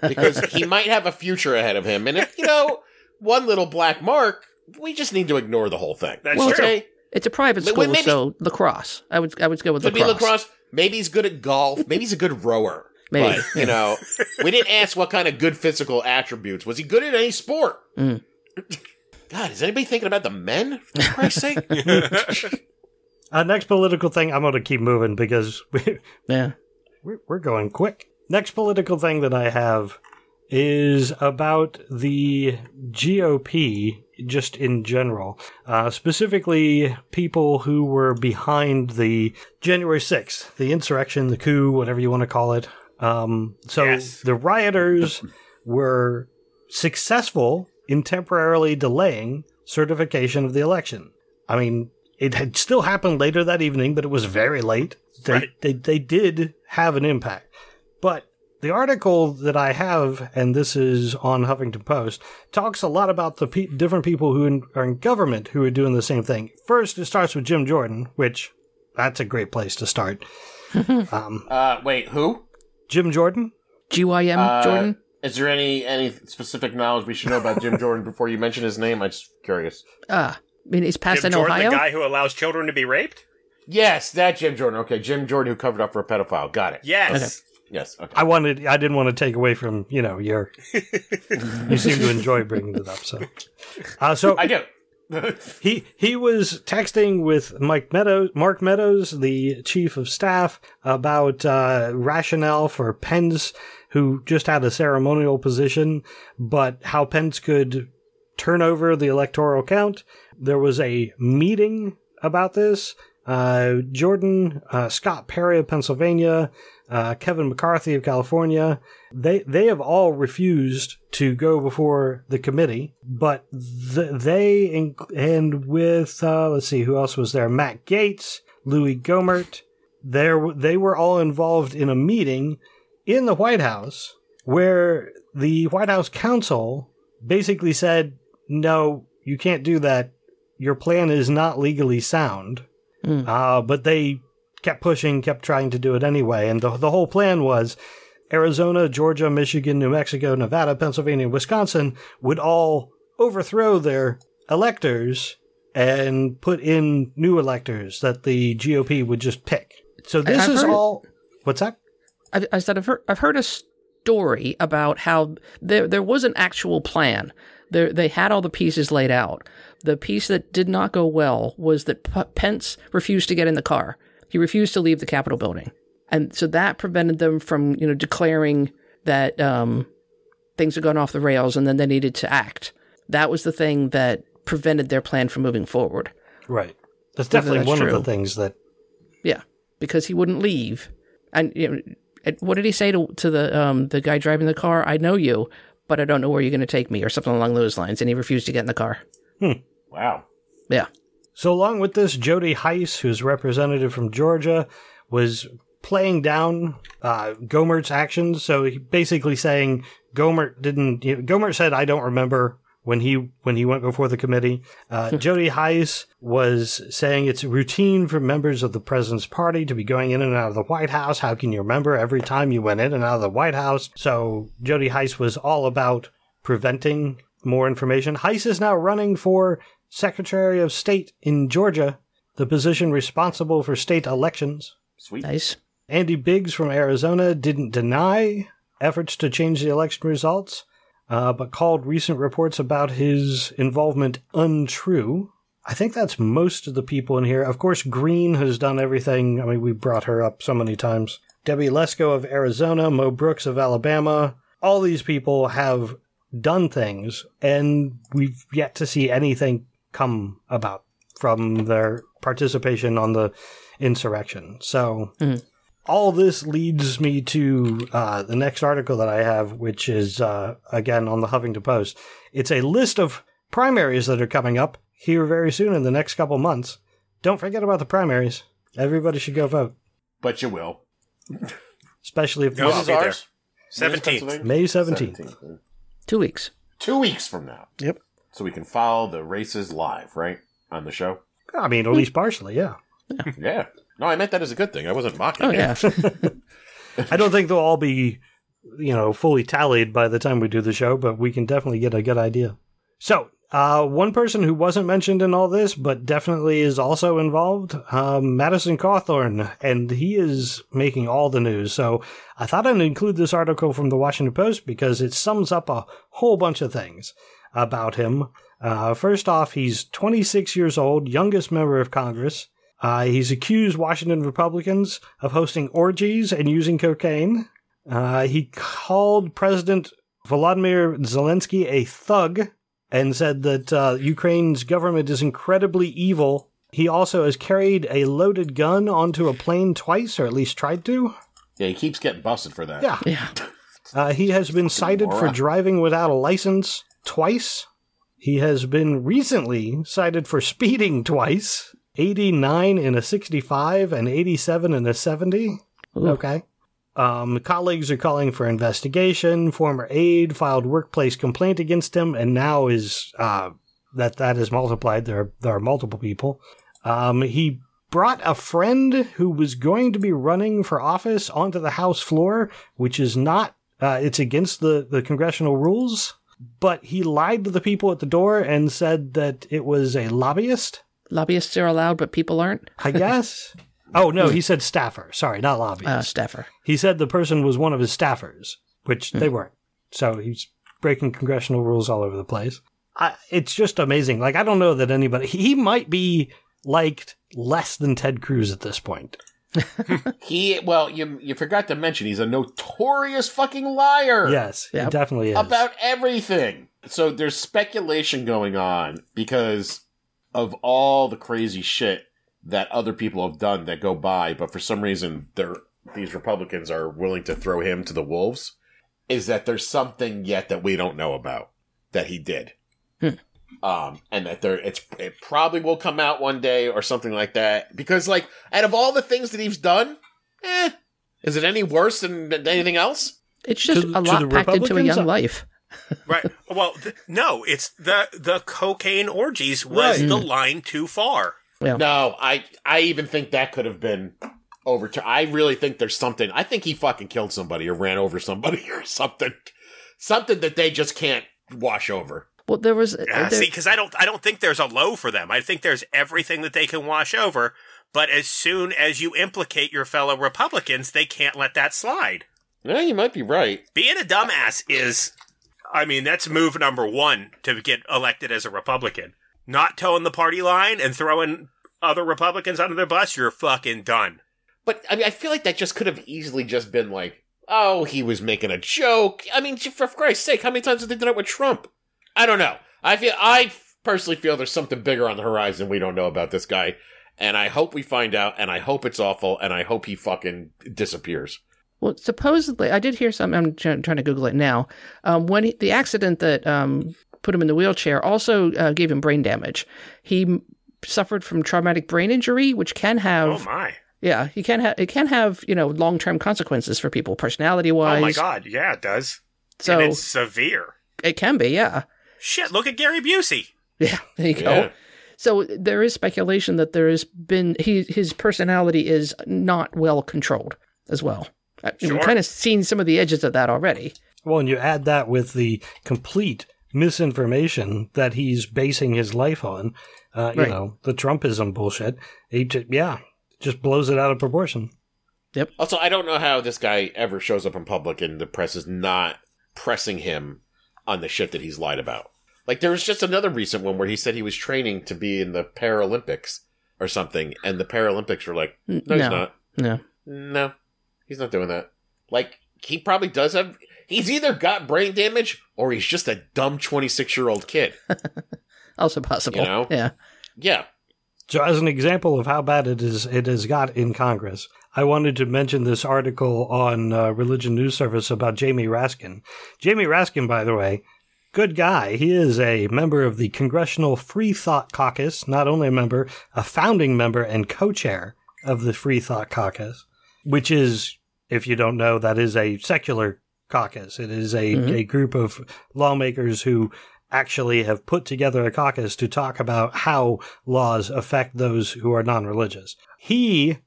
Because he might have a future ahead of him. And if, you know, one little black mark, we just need to ignore the whole thing. That's Well, true. Okay? It's a private school, maybe- so lacrosse. I would I would go with Could lacrosse. be lacrosse. Maybe he's good at golf. Maybe he's a good rower. Maybe, But, you know, we didn't ask what kind of good physical attributes. Was he good at any sport? Mm. God, is anybody thinking about the men? For Christ's sake. Uh, next political thing, I'm going to keep moving because we, Yeah. we're, we're going quick. Next political thing that I have is about the GOP, just in general, uh, specifically people who were behind the January 6th, the insurrection, the coup, whatever you want to call it. Um, so Yes. the rioters were successful in temporarily delaying certification of the election. I mean, it had still happened later that evening, but it was very late. They, Right. they, they did have an impact. But the article that I have, and this is on Huffington Post, talks a lot about the pe- different people who in, are in government who are doing the same thing. First, it starts with Jim Jordan, which that's a great place to start. um, Uh, wait, who? Jim Jordan? GYM Uh, Jordan. Is there any any specific knowledge we should know about Jim Jordan before you mention his name? I'm just curious. Ah, I mean, he's passed Jim in Jordan, Ohio. the guy who allows children to be raped? Yes, that Jim Jordan. Okay, Jim Jordan who covered up for a pedophile. Got it. Yes. Yes. Okay. I wanted, I didn't want to take away from, you know, your, you seem to enjoy bringing it up. So, uh, so I do. He he was texting with Mike Meadows, Mark Meadows, the chief of staff, about uh, rationale for Pence, who just had a ceremonial position, but how Pence could turn over the electoral count. There was a meeting about this. Uh, Jordan, uh, Scott Perry of Pennsylvania, uh, Kevin McCarthy of California, they they have all refused to go before the committee, but th- they inc- and with uh, let's see who else was there, Matt Gaetz, Louis Gohmert, there they were all involved in a meeting in the White House where the White House counsel basically said, "No, you can't do that. Your plan is not legally sound." Mm. Uh, but they kept pushing, kept trying to do it anyway, and the the whole plan was Arizona, Georgia, Michigan, New Mexico, Nevada, Pennsylvania, Wisconsin would all overthrow their electors and put in new electors that the GOP would just pick. So this I've is all. What's that? I, I said I've heard, I've heard a story about how there there was an actual plan. There they had all the pieces laid out. The piece that did not go well was that P- Pence refused to get in the car. He refused to leave the Capitol building, and so that prevented them from you know declaring that um, things had gone off the rails, and then they needed to act. That was the thing that prevented their plan from moving forward. Right. That's definitely that's one of the things that. Yeah, because he wouldn't leave. And you know, what did he say to to the um the guy driving the car? I know you, but I don't know where you're going to take me, or something along those lines. And he refused to get in the car. Wow. Yeah, So along with this, Jody Hice, who's representative from Georgia, was playing down uh, Gohmert's actions. So he basically saying Gohmert didn't. You know, Gohmert said, "I don't remember when he when he went before the committee. Uh, Jody Hice was saying it's routine for members of the president's party to be going in and out of the White House. How can you remember every time you went in and out of the White House? So Jody Hice was all about preventing more information. Hice is now running for Secretary of State in Georgia, the position responsible for state elections. Sweet. Nice. Andy Biggs from Arizona didn't deny efforts to change the election results, uh, but called recent reports about his involvement untrue. I think that's most of the people in here. Of course, Greene has done everything. I mean, we brought her up so many times. Debbie Lesko of Arizona, Mo Brooks of Alabama. All these people have done things, and we've yet to see anything come about from their participation on the insurrection. So, all this leads me to uh, the next article that I have, which is uh, again on the Huffington Post. It's a list of primaries that are coming up here very soon in the next couple months. Don't forget about the primaries. Everybody should go vote, But you will. especially if No, When I'll is there. ours? 17th. May 17th. 17th. Two weeks. Two weeks from now. Yep. So we can follow the races live, right? On the show? I mean, at least partially, yeah. Yeah. No, I meant that as a good thing. I wasn't mocking Oh it. yeah. I don't think they'll all be, you know, fully tallied by the time we do the show, but we can definitely get a good idea. So, uh, one person who wasn't mentioned in all this, but definitely is also involved, um, Madison Cawthorn, and he is making all the news. So, I thought I'd include this article from the Washington Post because it sums up a whole bunch of things about him. Uh, first off, he's 26 years old, youngest member of Congress. Uh, he's accused Washington Republicans of hosting orgies and using cocaine. Uh, he called President Volodymyr Zelensky a thug and said that uh, Ukraine's government is incredibly evil. He also has carried a loaded gun onto a plane twice, or at least tried to. Yeah, he keeps getting busted for that. Yeah. Yeah. Uh, he has been cited for driving without a license twice. He has been recently cited for speeding twice 89 in a 65 and 87 in a 70. Ooh. Okay. Um, colleagues are calling for investigation. Former aide filed workplace complaint against him, and now is uh, that that is multiplied. There are, there are multiple people. Um, he brought a friend who was going to be running for office onto the House floor, which is not. Uh, it's against the the congressional rules. But he lied to the people at the door and said that it was a lobbyist. Lobbyists are allowed, but people aren't. I guess. oh no, he said staffer. Sorry, not lobbyist. Uh, staffer. He said the person was one of his staffers, which they weren't. So he's breaking congressional rules all over the place. I, it's just amazing. Like, I don't know that anybody, he might be liked less than Ted Cruz at this point. He well, you you forgot to mention he's a notorious fucking liar. Yes, he definitely is. About everything. So there's speculation going on because of all the crazy shit that other people have done that go by, but for some reason they're these Republicans are willing to throw him to the wolves. Is that there's something yet that we don't know about that he did. Hmm. Um, and that there, it's, it probably will come out one day or something like that. Because, like, out of all the things that he's done, eh, is it any worse than, than anything else? It's just To- a to lot the packed into a Republicans? young life. Right. Well, th- no, it's the the cocaine orgies was Right. the mm. line too far. Yeah. No, I I even think that could have been overturned. I really think there's something. I think he fucking killed somebody or ran over somebody or something. Something that they just can't wash over. Well, there was. Uh, yeah, there- see, because I don't I don't think there's a low for them. I think there's everything that they can wash over. But as soon as you implicate your fellow Republicans, they can't let that slide. Yeah, you might be right. Being a dumbass is, I mean, that's move number one to get elected as a Republican. Not towing the party line and throwing other Republicans under the bus, you're fucking done. But I mean, I feel like that just could have easily just been like, oh, he was making a joke. I mean, for Christ's sake, how many times have they done it with Trump? I don't know. I feel I personally feel there's something bigger on the horizon we don't know about this guy, and I hope we find out, and I hope it's awful, and I hope he fucking disappears. Well, supposedly, I did hear something. I'm try- trying to Google it now. Um, when he, the accident that um, put him in the wheelchair also uh, gave him brain damage. He m- suffered from traumatic brain injury, which can have Oh my. yeah, he can have it can have you know long term consequences for people, personality wise. Oh my god, yeah, it does. So and it's severe. it can be, yeah. Shit, look at Gary Busey. Yeah, there you go. Yeah. So there is speculation that there has been he his personality is not well controlled as well. I- Sure. We've kind of seen some of the edges of that already. Well, and you add that with the complete misinformation that he's basing his life on, uh, you Right. know, the Trumpism bullshit. He, ju- yeah, just blows it out of proportion. Yep. Also, I don't know how this guy ever shows up in public and the press is not pressing him on the shit that he's lied about. Like there was just another recent one where he said he was training to be in the Paralympics or something, and the Paralympics were like, N- "No, he's not. No. No, he's not doing that." Like he probably does have. He's either got brain damage or he's just a dumb twenty-six-year-old kid. Also possible. You know? Yeah. Yeah, So, as an example of how bad it is, it has got in Congress, I wanted to mention this article on uh, Religion News Service about Jamie Raskin. Jamie Raskin, by the way, good guy. He is a member of the Congressional Free Thought Caucus, not only a member, a founding member and co-chair of the Free Thought Caucus, which is, if you don't know, that is a secular caucus. It is a, Mhm. a group of lawmakers who actually have put together a caucus to talk about how laws affect those who are non-religious. He,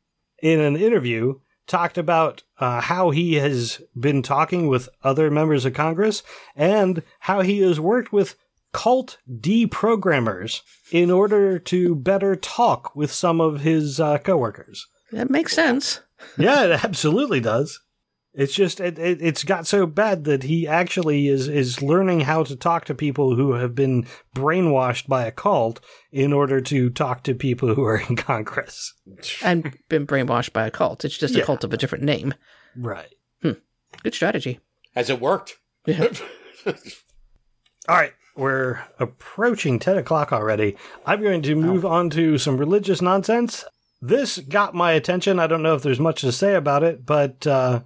in an interview, talked about uh, how he has been talking with other members of Congress and how he has worked with cult deprogrammers in order to better talk with some of his uh, coworkers. That makes sense. Yeah, it absolutely does. It's just it, it, it's got so bad that he actually is is learning how to talk to people who have been brainwashed by a cult in order to talk to people who are in Congress. And been brainwashed by a cult. It's just a Yeah. cult of a different name. Right. Hmm. Good strategy. has it worked? Yeah. All right, we're approaching 10 o'clock already. I'm going to move on to some religious nonsense. This got my attention. I don't know if there's much to say about it, but uh,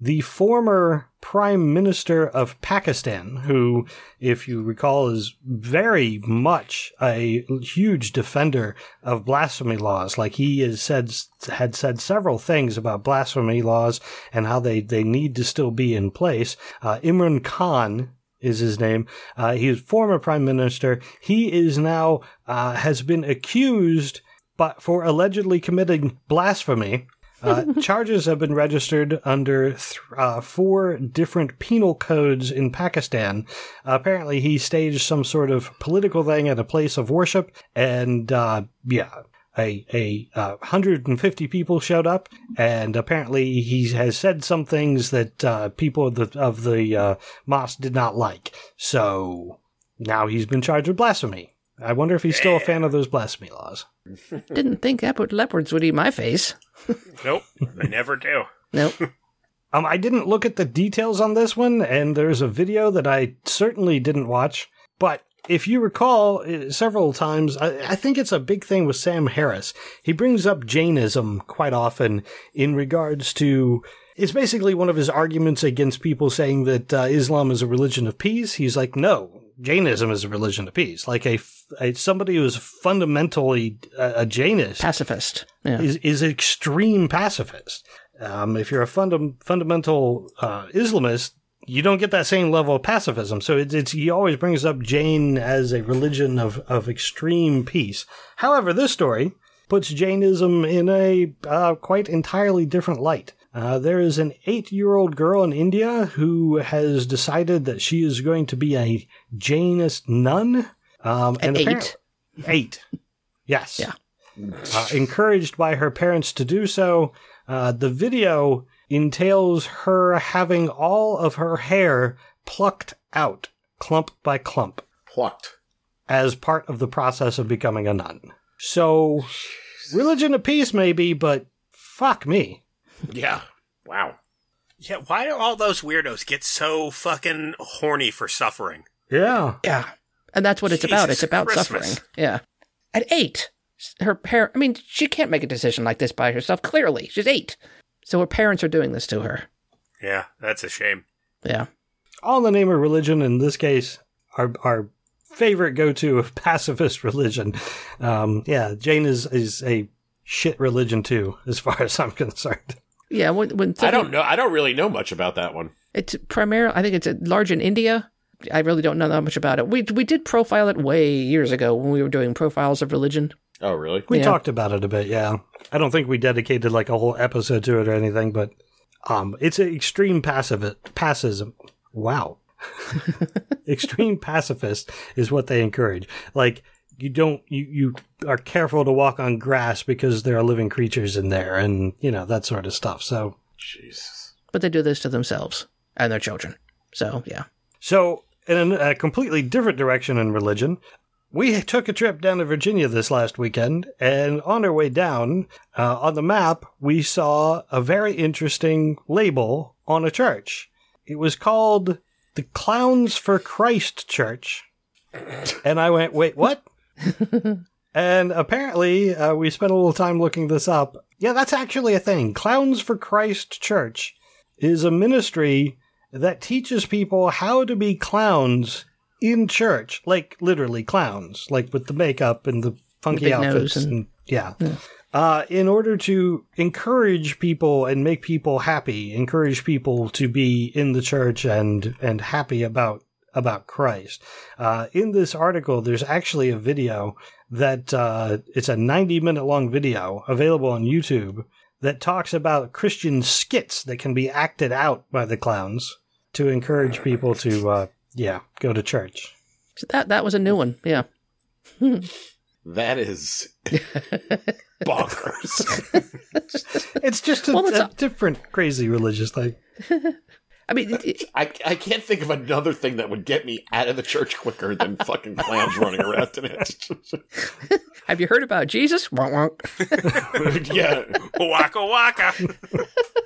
the former Prime Minister of Pakistan, who, if you recall, is very much a huge defender of blasphemy laws. Like he has said, had said several things about blasphemy laws and how they, they need to still be in place. Uh, Imran Khan is his name. Uh, he is former prime minister. He is now uh, has been accused, but for allegedly committing blasphemy. Uh, charges have been registered under th- uh, four different penal codes in Pakistan. apparently, he staged some sort of political thing at a place of worship, and uh, yeah, a a uh, 150 people showed up, and apparently he has said some things that uh, people of the of the uh, mosque did not like. So now he's been charged with blasphemy. I wonder if he's still a fan of those blasphemy laws. Didn't think leopard leopards would eat my face. Nope, they never do. Nope. Um, I didn't look at the details on this one, and there's a video that I certainly didn't watch. But if you recall, uh, several times, I, I think it's a big thing with Sam Harris. He brings up Jainism quite often in regards to. It's basically one of his arguments against people saying that uh, Islam is a religion of peace. He's like, no, Jainism is a religion of peace. Like a somebody who is fundamentally a, a Jainist Pacifist. Yeah. is is extreme pacifist. Um, if you're a fundam- fundamental uh, Islamist, you don't get that same level of pacifism. So it's, it's he always brings up Jain as a religion of of extreme peace. However, this story puts Jainism in a uh, quite entirely different light. Uh, there is an eight-year-old girl in India who has decided that she is going to be a Jainist nun. Um, At eight? apparent- Eight. Yes. Yeah. Uh, encouraged by her parents to do so, uh, the video entails her having all of her hair plucked out, clump by clump, Plucked. as part of the process of becoming a nun. So, religion of peace, maybe, but fuck me. Yeah. Wow. Yeah, why do all those weirdos get so fucking horny for suffering? Yeah. Yeah. And that's what it's about. It's about Christmas. suffering. Yeah. At eight, her parent, I mean, she can't make a decision like this by herself, clearly. She's eight. So her parents are doing this to her. Yeah, that's a shame. Yeah. All in the name of religion, in this case, our, our favorite go to of pacifist religion. Um, yeah, Jane is, is a shit religion too, as far as I'm concerned. Yeah. When, when I don't know. I don't really know much about that one. It's primarily, I think it's large in India, I really don't know that much about it. We we did profile it way years ago when we were doing profiles of religion. Oh, really? We Yeah. talked about it a bit, yeah. I don't think we dedicated like a whole episode to it or anything, but um, it's an extreme passive passism. Wow, extreme pacifist is what they encourage. Like you don't you you are careful to walk on grass because there are living creatures in there, and you know that sort of stuff. So Jesus. But they do this to themselves and their children. So yeah. So, in a completely different direction in religion, we took a trip down to Virginia this last weekend, and on our way down, uh, on the map, we saw a very interesting label on a church. It was called the Clowns for Christ Church. And I went, wait, what? and apparently, uh, we spent a little time looking this up. Yeah, that's actually a thing. Clowns for Christ Church is a ministry that teaches people how to be clowns in church, like literally clowns, like with the makeup and the funky nose outfits, and- and, yeah. Uh, in order to encourage people and make people happy, encourage people to be in the church and and happy about about Christ. Uh, in this article, there's actually a video that uh, it's a 90 minute long video available on YouTube that talks about Christian skits that can be acted out by the clowns to encourage people to, uh, yeah, go to church. So that that was a new one. Yeah. That is bonkers. It's just a, Well, it's a a- different crazy religious thing. I mean, it, it- I, I can't think of another thing that would get me out of the church quicker than fucking clowns running around in it. have you heard about Jesus? Wonk, wonk. yeah, Waka waka.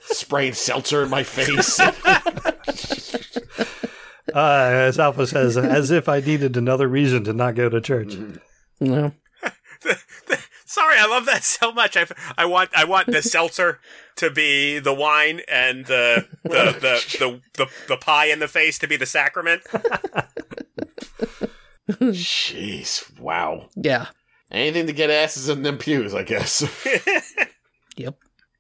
spraying seltzer in my face. Uh, as Alpha says, as if I needed another reason to not go to church. No. Sorry, I love that so much. I, I want I want the seltzer to be the wine and the the, the, the, the the pie in the face to be the sacrament. Jeez, wow. Yeah. Anything to get asses in them pews, I guess. Yep.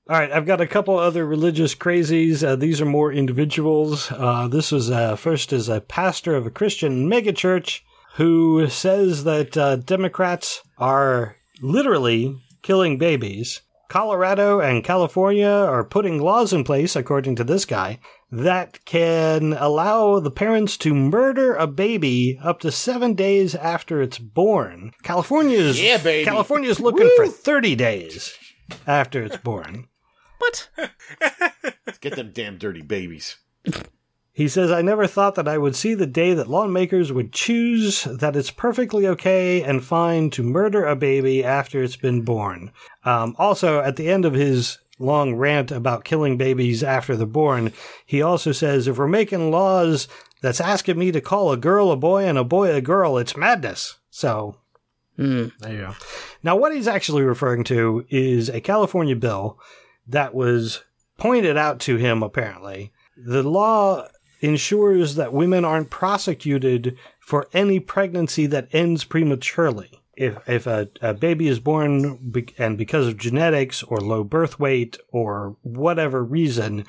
All right, I've got a couple other religious crazies. Uh, these are more individuals. Uh, this was uh, first is a pastor of a Christian megachurch who says that uh, Democrats are literally killing babies. Colorado and California are putting laws in place, according to this guy, that can allow the parents to murder a baby up to seven days after it's born. California's Yeah, baby. California's looking for thirty days after it's born. What? Let's get them damn dirty babies. He says, I never thought that I would see the day that lawmakers would choose that it's perfectly okay and fine to murder a baby after it's been born. Um, also, at the end of his long rant about killing babies after they're born, he also says, if we're making laws that's asking me to call a girl a boy and a boy a girl, it's madness. So, Hmm. there you go. Now, what he's actually referring to is a California bill that was pointed out to him, apparently. The law ensures that women aren't prosecuted for any pregnancy that ends prematurely. If, if a, a baby is born be- and because of genetics or low birth weight or whatever reason,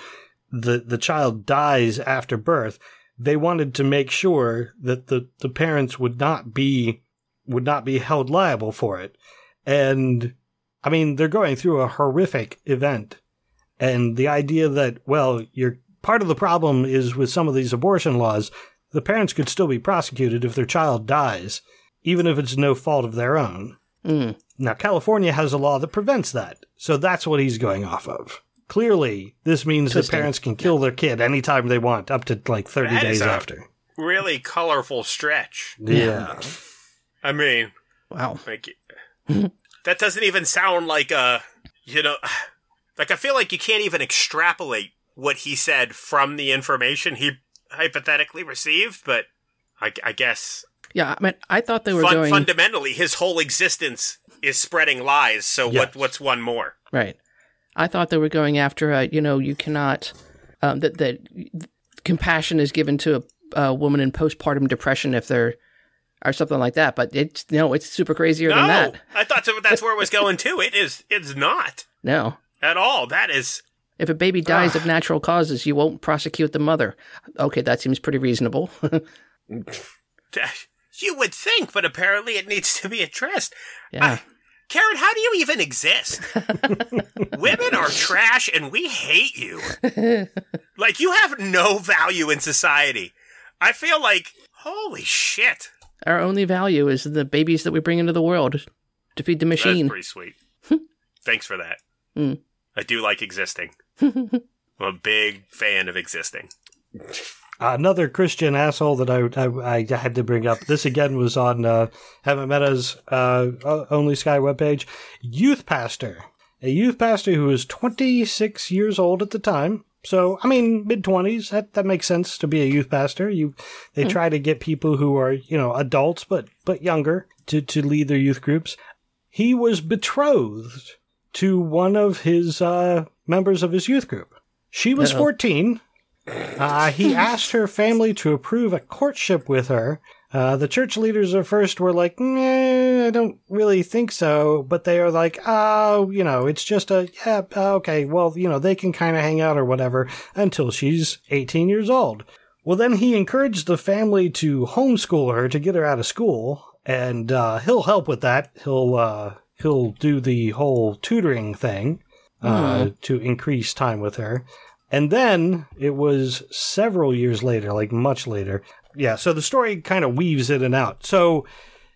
the, the child dies after birth, they wanted to make sure that the, the parents would not be would not be held liable for it. And I mean, they're going through a horrific event. And the idea that, well, you're part of the problem is with some of these abortion laws, the parents could still be prosecuted if their child dies, even if it's no fault of their own. Hmm. Now, California has a law that prevents that. So that's what he's going off of. Clearly, this means that parents can kill their kid anytime they want, up to like 30 That is days a- after. Really colorful stretch. Yeah. I mean, Wow. like that doesn't even sound like a you know, like I feel like you can't even extrapolate what he said from the information he hypothetically received. But I, I guess Yeah. I mean, I thought they were fun, going fundamentally his whole existence is spreading lies. So Yes. what? What's one more? right. I thought they were going after. Uh, you know, you cannot um, that that compassion is given to a, a woman in postpartum depression if they're or something like that. But it's no, it's super crazier than that. I thought that's where it was going too. It is. It's not No. at all. That is. If a baby dies of natural causes, you won't prosecute the mother. Okay, that seems pretty reasonable. You would think, but apparently it needs to be addressed. Yeah. Karen, how do you even exist? Women are trash and we hate you. like, you have no value in society. I feel like, holy shit. Our only value is the babies that we bring into the world to feed the machine. That's pretty sweet. Thanks for that. Mm. I do like existing. I'm a big fan of existing. Another Christian asshole that I, I, I had to bring up. This again was on uh, Hemant Mehta's uh, Only Sky webpage. Youth pastor. A youth pastor who was 26 years old at the time. So, I mean, mid 20s. That, that makes sense to be a youth pastor. You, they try to get people who are, you know, adults, but, but younger to, to lead their youth groups. He was betrothed to one of his uh, members of his youth group. She was Uh-oh. 14. Uh, he asked her family to approve a courtship with her. Uh, the church leaders at first were like, I don't really think so. But they are like, oh, you know, it's just a, yeah, okay, well, you know, they can kind of hang out or whatever until she's 18 years old. Well, then he encouraged the family to homeschool her to get her out of school. And, uh, he'll help with that. He'll, uh, he'll do the whole tutoring thing, uh, to increase time with her. And then it was several years later, like much later. Yeah, so the story kind of weaves in and out. So,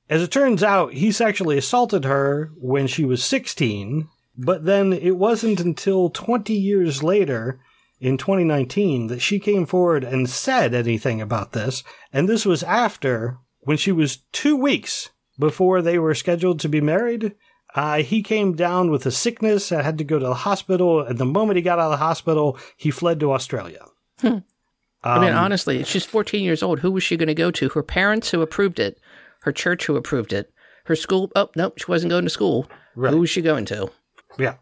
as it turns out, he sexually assaulted her when she was 16, but then it wasn't until 20 years later, in 2019, that she came forward and said anything about this. And this was after, when she was two weeks before they were scheduled to be married, uh, he came down with a sickness and had to go to the hospital. And the moment he got out of the hospital, he fled to Australia. I mean, Um, honestly, she's 14 years old. Who was she going to go to? Her parents who approved it, her church who approved it, her school. Oh, nope, she wasn't going to school. Right. Who was she going to? Yeah.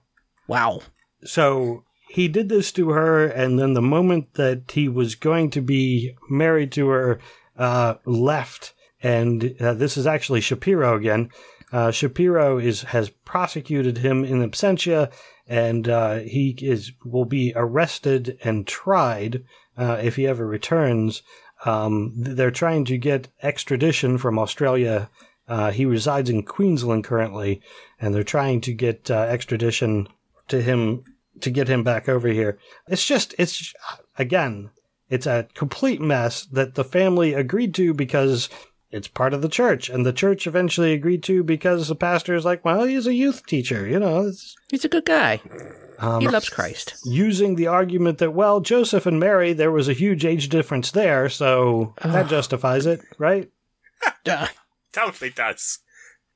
Wow. So he did this to her, and then the moment that he was going to be married to her, uh, left. And uh, this is actually Shapiro again. Uh, Shapiro is has prosecuted him in absentia, and uh, he is will be arrested and tried uh, if he ever returns. Um, they're trying to get extradition from Australia. Uh, he resides in Queensland currently, and they're trying to get uh, extradition to him to get him back over here. It's just, it's again, it's a complete mess that the family agreed to because it's part of the church, and the church eventually agreed to because the pastor is like, well, he's a youth teacher, you know. It's, He's a good guy. um, He loves Christ. using the argument that well, Joseph and Mary, there was a huge age difference there, so that justifies it, right? Duh. Totally does.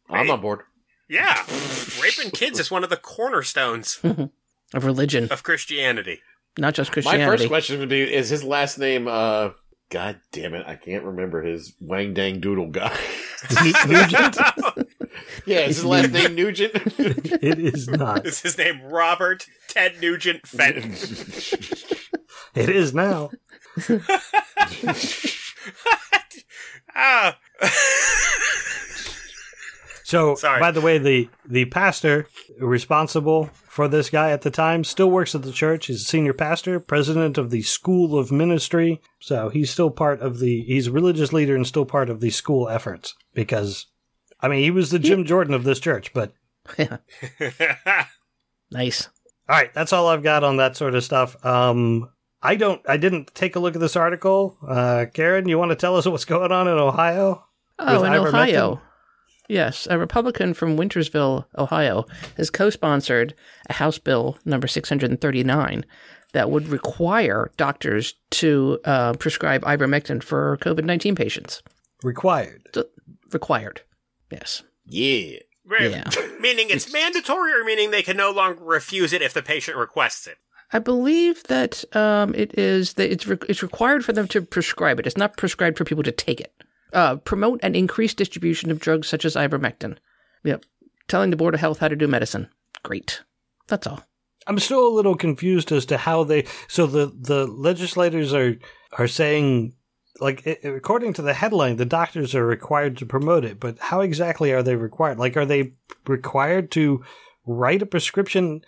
I'm on board. Yeah. Raping kids is one of the cornerstones Of religion, of Christianity. not just Christianity. My first question would be: Is his last name? uh God damn it, I can't remember his Wang Dang Doodle guy. Nugent? yeah, is his last name Nugent? it is not. is his name Robert Ted Nugent Fenton? It is now. ah. So, Sorry. by the way, the the pastor responsible for this guy at the time still works at the church. He's a senior pastor, president of the School of Ministry. So he's still part of the. He's a religious leader and still part of the school efforts because, I mean, he was the Jim Jordan of this church. But nice. all right, that's all I've got on that sort of stuff. Um, I don't. I didn't take a look at this article. Uh, Karen, you want to tell us what's going on in Ohio? Oh, in ivermectin? Ohio. Yes, a Republican from Wintersville, Ohio, has co sponsored a House Bill number 639 that would require doctors to uh, prescribe ivermectin for COVID 19 patients. Required. So, required. Yes. yeah. Right. Yeah. Meaning it's mandatory or meaning they can no longer refuse it if the patient requests it? I believe that um, it is that it's re- it's required for them to prescribe it. It's not prescribed for people to take it. Uh, promote and increase distribution of drugs such as ivermectin. Yep. Telling the board of health how to do medicine. Great. That's all. I'm still a little confused as to how they. So the the legislators are are saying, like, according to the headline, the doctors are required to promote it. But how exactly are they required? Like, are they required to write a prescription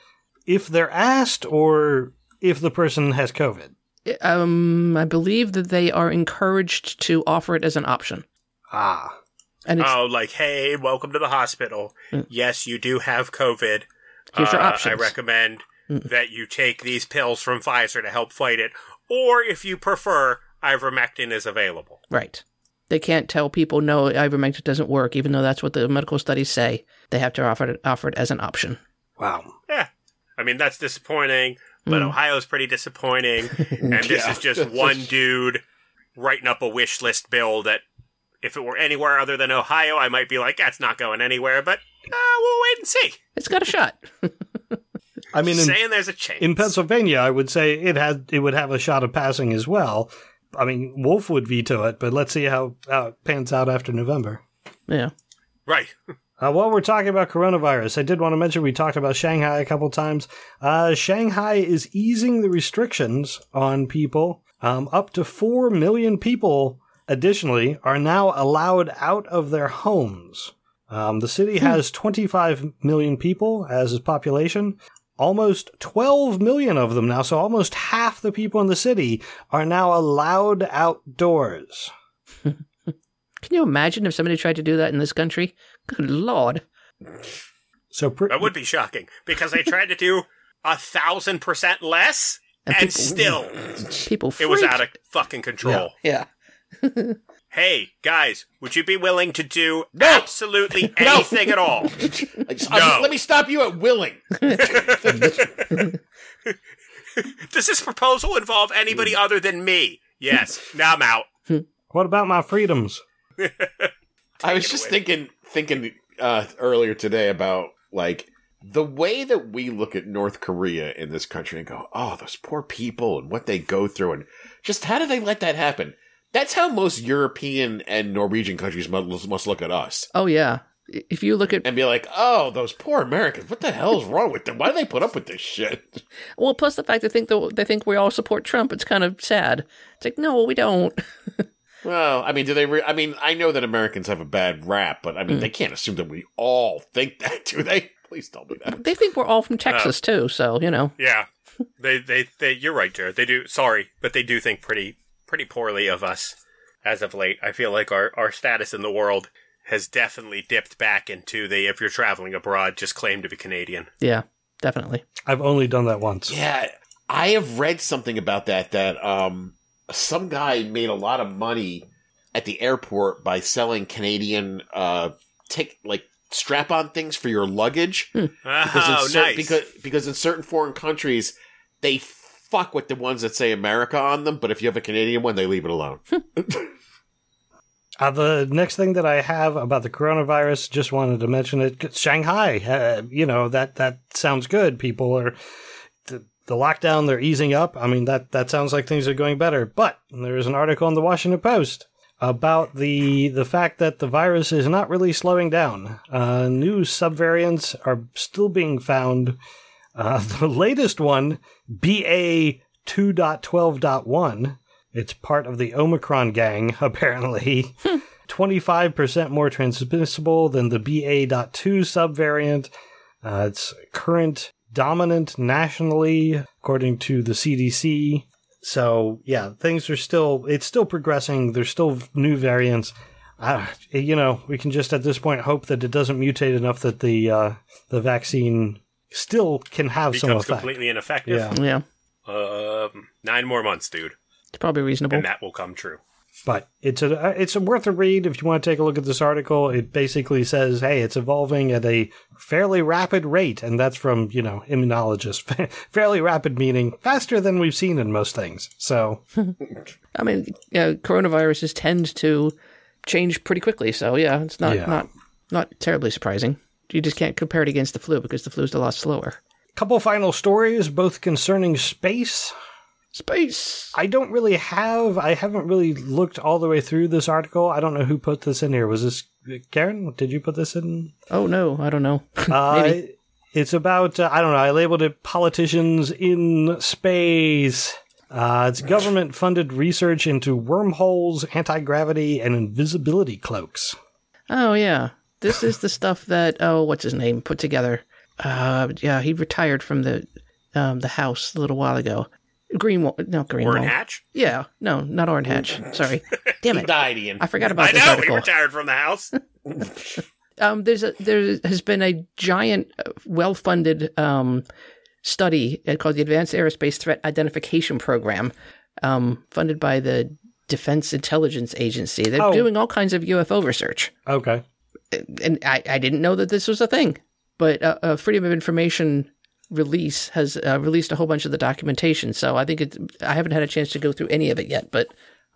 if they're asked, or if the person has COVID? Um, I believe that they are encouraged to offer it as an option, Ah. and it's Oh, like, hey, welcome to the hospital. Mm. Yes, you do have COVID. Here's your Uh, options. I recommend Mm. that you take these pills from Pfizer to help fight it, or if you prefer, ivermectin is available. right. They can't tell people no, ivermectin doesn't work, even though that's what the medical studies say. They have to offer it offer it as an option. Wow. Yeah. I mean, that's disappointing, but Mm. Ohio's pretty disappointing. and this Yeah. is just one dude writing up a wish list bill that if it were anywhere other than Ohio, I might be like, that's not going anywhere, but uh, we'll wait and see. It's got a shot. I mean, in, Saying there's a chance. in Pennsylvania, I would say it had it would have a shot of passing as well. I mean, Wolf would veto it, but let's see how, how it pans out after November. yeah. Right. Uh, while we're talking about coronavirus, I did want to mention we talked about Shanghai a couple times. Uh, Shanghai is easing the restrictions on people. Um, up to 4 million people, additionally, are now allowed out of their homes. Um, the city has 25 million people as its population. Almost 12 million of them now, so almost half the people in the city are now allowed outdoors. Can you imagine if somebody tried to do that in this country? Good lord. So pr- That would be shocking because I tried to do a thousand percent less, And and, people- still People it was freaked. out of fucking control. Yeah. Hey guys, would you be willing to do absolutely anything at all? I just- No. I'm- let me stop you at willing. Does this proposal involve anybody hmm. other than me? Yes. Now I'm out. what about my freedoms? I was just away. thinking thinking uh, earlier today about like the way that we look at North Korea in this country and go, "Oh, those poor people and what they go through and just how do they let that happen?" That's how most European and Norwegian countries must, must look at us Oh yeah. If you look at and be like, "Oh, those poor Americans! What the hell is wrong with them? Why do they put up with this shit?" well, plus the fact they think that they think we all support Trump, it's kind of sad. It's like no, we don't. Well, I mean, do they? Re- I mean, I know that Americans have a bad rap, but I mean, they can't assume that we all think that, do they? Please tell me that. They think we're all from Texas too, so you know. Yeah. They, they, they, you're right, Jared. They do, sorry, but they do think pretty, pretty poorly of us as of late. I feel like our, our status in the world has definitely dipped back into the, if you're traveling abroad, just claim to be Canadian. Yeah, definitely. I've only done that once. Yeah, I have read something about that. That um, some guy made a lot of money at the airport by selling Canadian uh, take like strap-on things for your luggage. Because Oh, in cer- nice. Because because in certain foreign countries they fuck with the ones that say America on them, but if you have a Canadian one, they leave it alone. Uh, the next thing that I have about the coronavirus, just wanted to mention it. Shanghai, uh, you know that that sounds good. People are the, lockdown; they're easing up. I mean that that sounds like things are going better. But there is an article in the Washington Post about the the fact that the virus is not really slowing down. Uh, new subvariants are still being found. Uh, the latest one, BA two point twelve point one. It's part of the Omicron gang, apparently. 25% more transmissible than the BA.2 subvariant. Uh, it's current dominant nationally, according to the CDC. So, yeah, things are still, it's still progressing. There's still new variants. Uh, you know, we can just at this point hope that it doesn't mutate enough that the, uh, the vaccine still can have some Becomes effect. completely ineffective. Yeah. Yeah, Um, nine more months, dude. it's probably reasonable. And that will come true. But it's a uh, it's a worth a read if you want to take a look at this article. It basically says, "Hey, it's evolving at a fairly rapid rate," and that's from you know immunologists. fairly rapid meaning faster than we've seen in most things. So I mean, yeah, coronaviruses tend to change pretty quickly, so yeah, it's not Yeah. not not terribly surprising. You just can't compare it against the flu because the flu's a lot slower. couple final stories, both concerning space. Space. I don't really have. I haven't really looked all the way through this article. I don't know who put this in here. Was this Karen? Did you put this in? Oh no, I don't know. Uh, Maybe. It's about, uh, I don't know, I labeled it Politicians in Space. Uh, it's government funded research into wormholes, anti gravity, and invisibility cloaks. Oh yeah, this is the stuff that oh, what's his name put together. Uh, yeah, he retired from the um, the house a little while ago. Green, Wa- no Green Warren Wall. Hatch? Yeah, no, not Orrin Hatch. Sorry, damn He it. died, Ian. I forgot about I this know, he retired from the house. um, there's a there has been a giant, uh, well-funded um, study uh, called the Advanced Aerospace Threat Identification Program, um, funded by the Defense Intelligence Agency. They're Oh. doing all kinds of UFO research, Okay. and I, I didn't know that this was a thing. But uh, uh, Freedom of Information release has uh, released a whole bunch of the documentation, so I think it. I haven't had a chance to go through any of it yet, but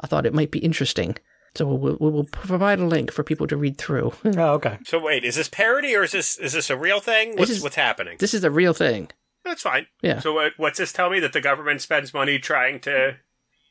I thought it might be interesting. So we'll, we'll, we'll provide a link for people to read through. Oh, okay. So wait, is this parody or is this is this a real thing? What's is- what's happening? this is a real thing. That's fine. Yeah. So what, what's this tell me that the government spends money trying to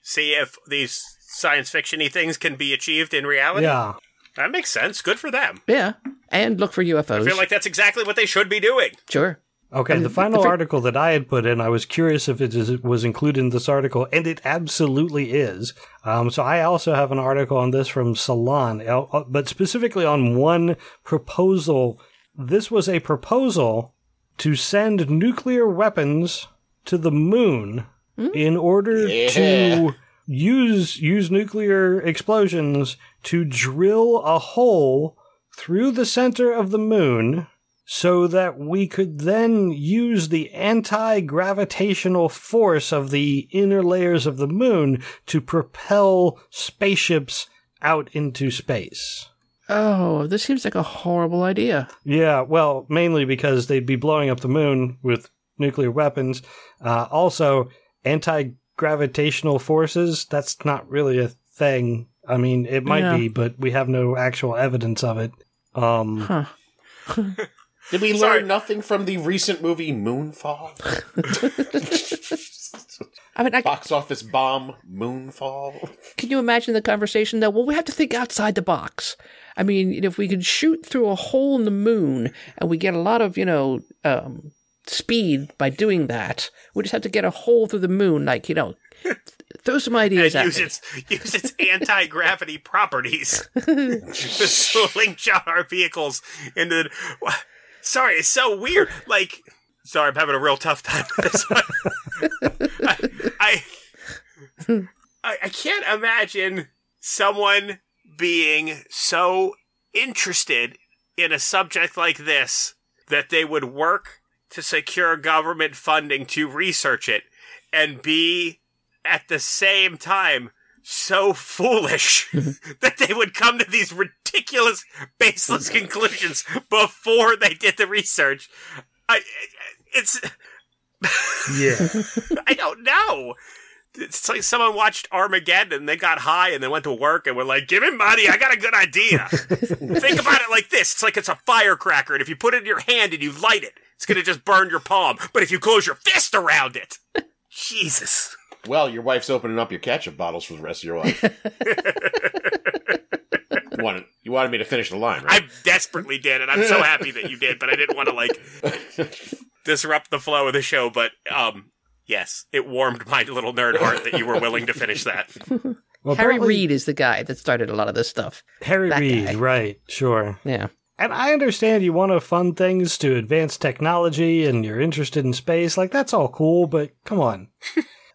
see if these science fictiony things can be achieved in reality? Yeah. That makes sense. Good for them. Yeah, and look for UFOs. I feel like that's exactly what they should be doing. sure. Okay, the final article that I had put in, I was curious if it is, was included in this article, and it absolutely is. Um, so I also have an article on this from Salon, uh, but specifically on one proposal. This was a proposal to send nuclear weapons to the moon in order Yeah. to use use nuclear explosions to drill a hole through the center of the moon so that we could then use the anti gravitational force of the inner layers of the moon to propel spaceships out into space. Oh, this seems like a horrible idea. Yeah, well, mainly because they'd be blowing up the moon with nuclear weapons. Uh, also, anti gravitational forces, that's not really a thing. I mean, it might Yeah. be, but we have no actual evidence of it. Um, Huh. Did we Sorry. learn nothing from the recent movie Moonfall? I mean, I, Box office bomb Moonfall. can you imagine the conversation though? Well, we have to think outside the box. I mean, if we could shoot through a hole in the moon and we get a lot of, you know, um, speed by doing that, we just have to get a hole through the moon, like, you know, throw some ideas And at use me. its use its anti gravity properties to slingshot our vehicles into. The, Wha- sorry, it's so weird. Like, sorry, I'm having a real tough time with this one. I, I I can't imagine someone being so interested in a subject like this that they would work to secure government funding to research it and be at the same time so foolish that they would come to these ridiculous baseless conclusions before they did the research I, it's yeah. I don't know. It's like someone watched Armageddon and they got high and they went to work and were like, give me money, I got a good idea. Think about it like this. It's like it's a firecracker and if you put it in your hand and you light it, it's gonna just burn your palm. But if you close your fist around it, Jesus. Well, your wife's opening up your ketchup bottles for the rest of your life. you, wanted, you wanted me to finish the line, right? I desperately did, and I'm so happy that you did, but I didn't want to like disrupt the flow of the show, but um yes, it warmed my little nerd heart that you were willing to finish that. Well, Harry apparently- Reid is the guy that started a lot of this stuff. Harry That Reid, guy. right, sure. Yeah. And I understand you want to fund things to advance technology and you're interested in space. Like, that's all cool, but come on.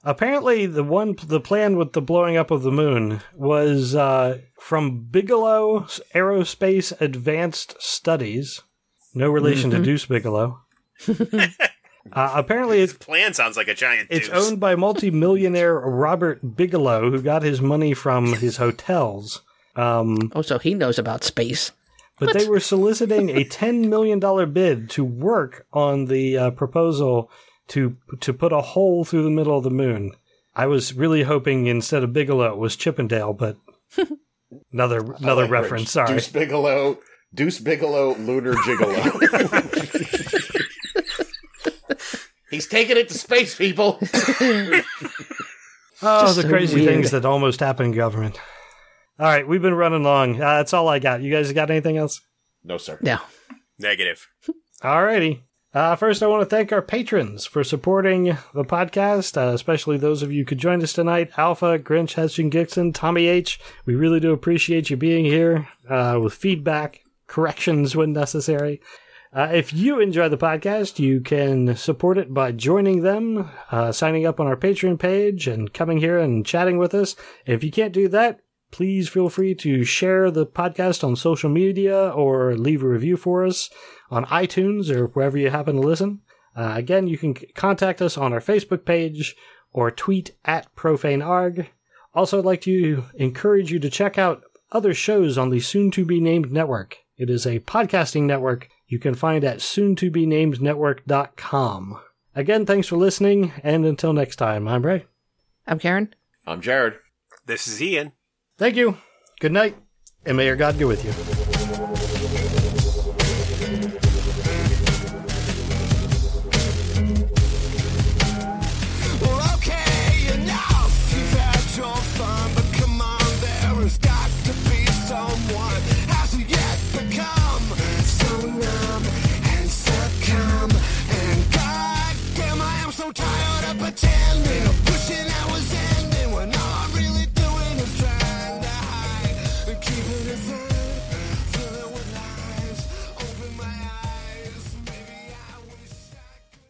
Apparently, the one, the plan with the blowing up of the moon was uh, from Bigelow Aerospace Advanced Studies. No relation to Deuce Bigalow. uh, apparently, it's Plan sounds like a giant it's deuce. owned by multimillionaire Robert Bigelow, who got his money from his hotels. Um, Oh, so he knows about space. but they were soliciting a $10 million bid to work on the uh, proposal to to put a hole through the middle of the moon. I was really hoping instead of Bigelow it was Chippendale, but another another like reference. Rich. Sorry. Deuce Bigalow, Deuce Bigalow, Lunar Gigolo. He's taking it to space, people. Oh, Just the so crazy weird. things that almost happen in government. All right, we've been running long. Uh, that's all I got. You guys got anything else? No, sir. Yeah. Negative. Alrighty. Uh, first, I want to thank our patrons for supporting the podcast, uh, especially those of you who could join us tonight. Alpha, Grinch, Heston Gixon, Tommy H. We really do appreciate you being here uh, with feedback, corrections when necessary. Uh, if you enjoy the podcast, you can support it by joining them, uh, signing up on our Patreon page, and coming here and chatting with us. If you can't do that, please feel free to share the podcast on social media or leave a review for us on iTunes or wherever you happen to listen. Uh, again, you can c- contact us on our Facebook page or tweet at profanearg. Also, I'd like to encourage you to check out other shows on the soon to be named network. It is a podcasting network you can find at soon to be named network.com. Again, thanks for listening, and until next time, I'm Ray. I'm Karen. I'm Jared. This is Ian. Thank you. Good night, and may your God go with you.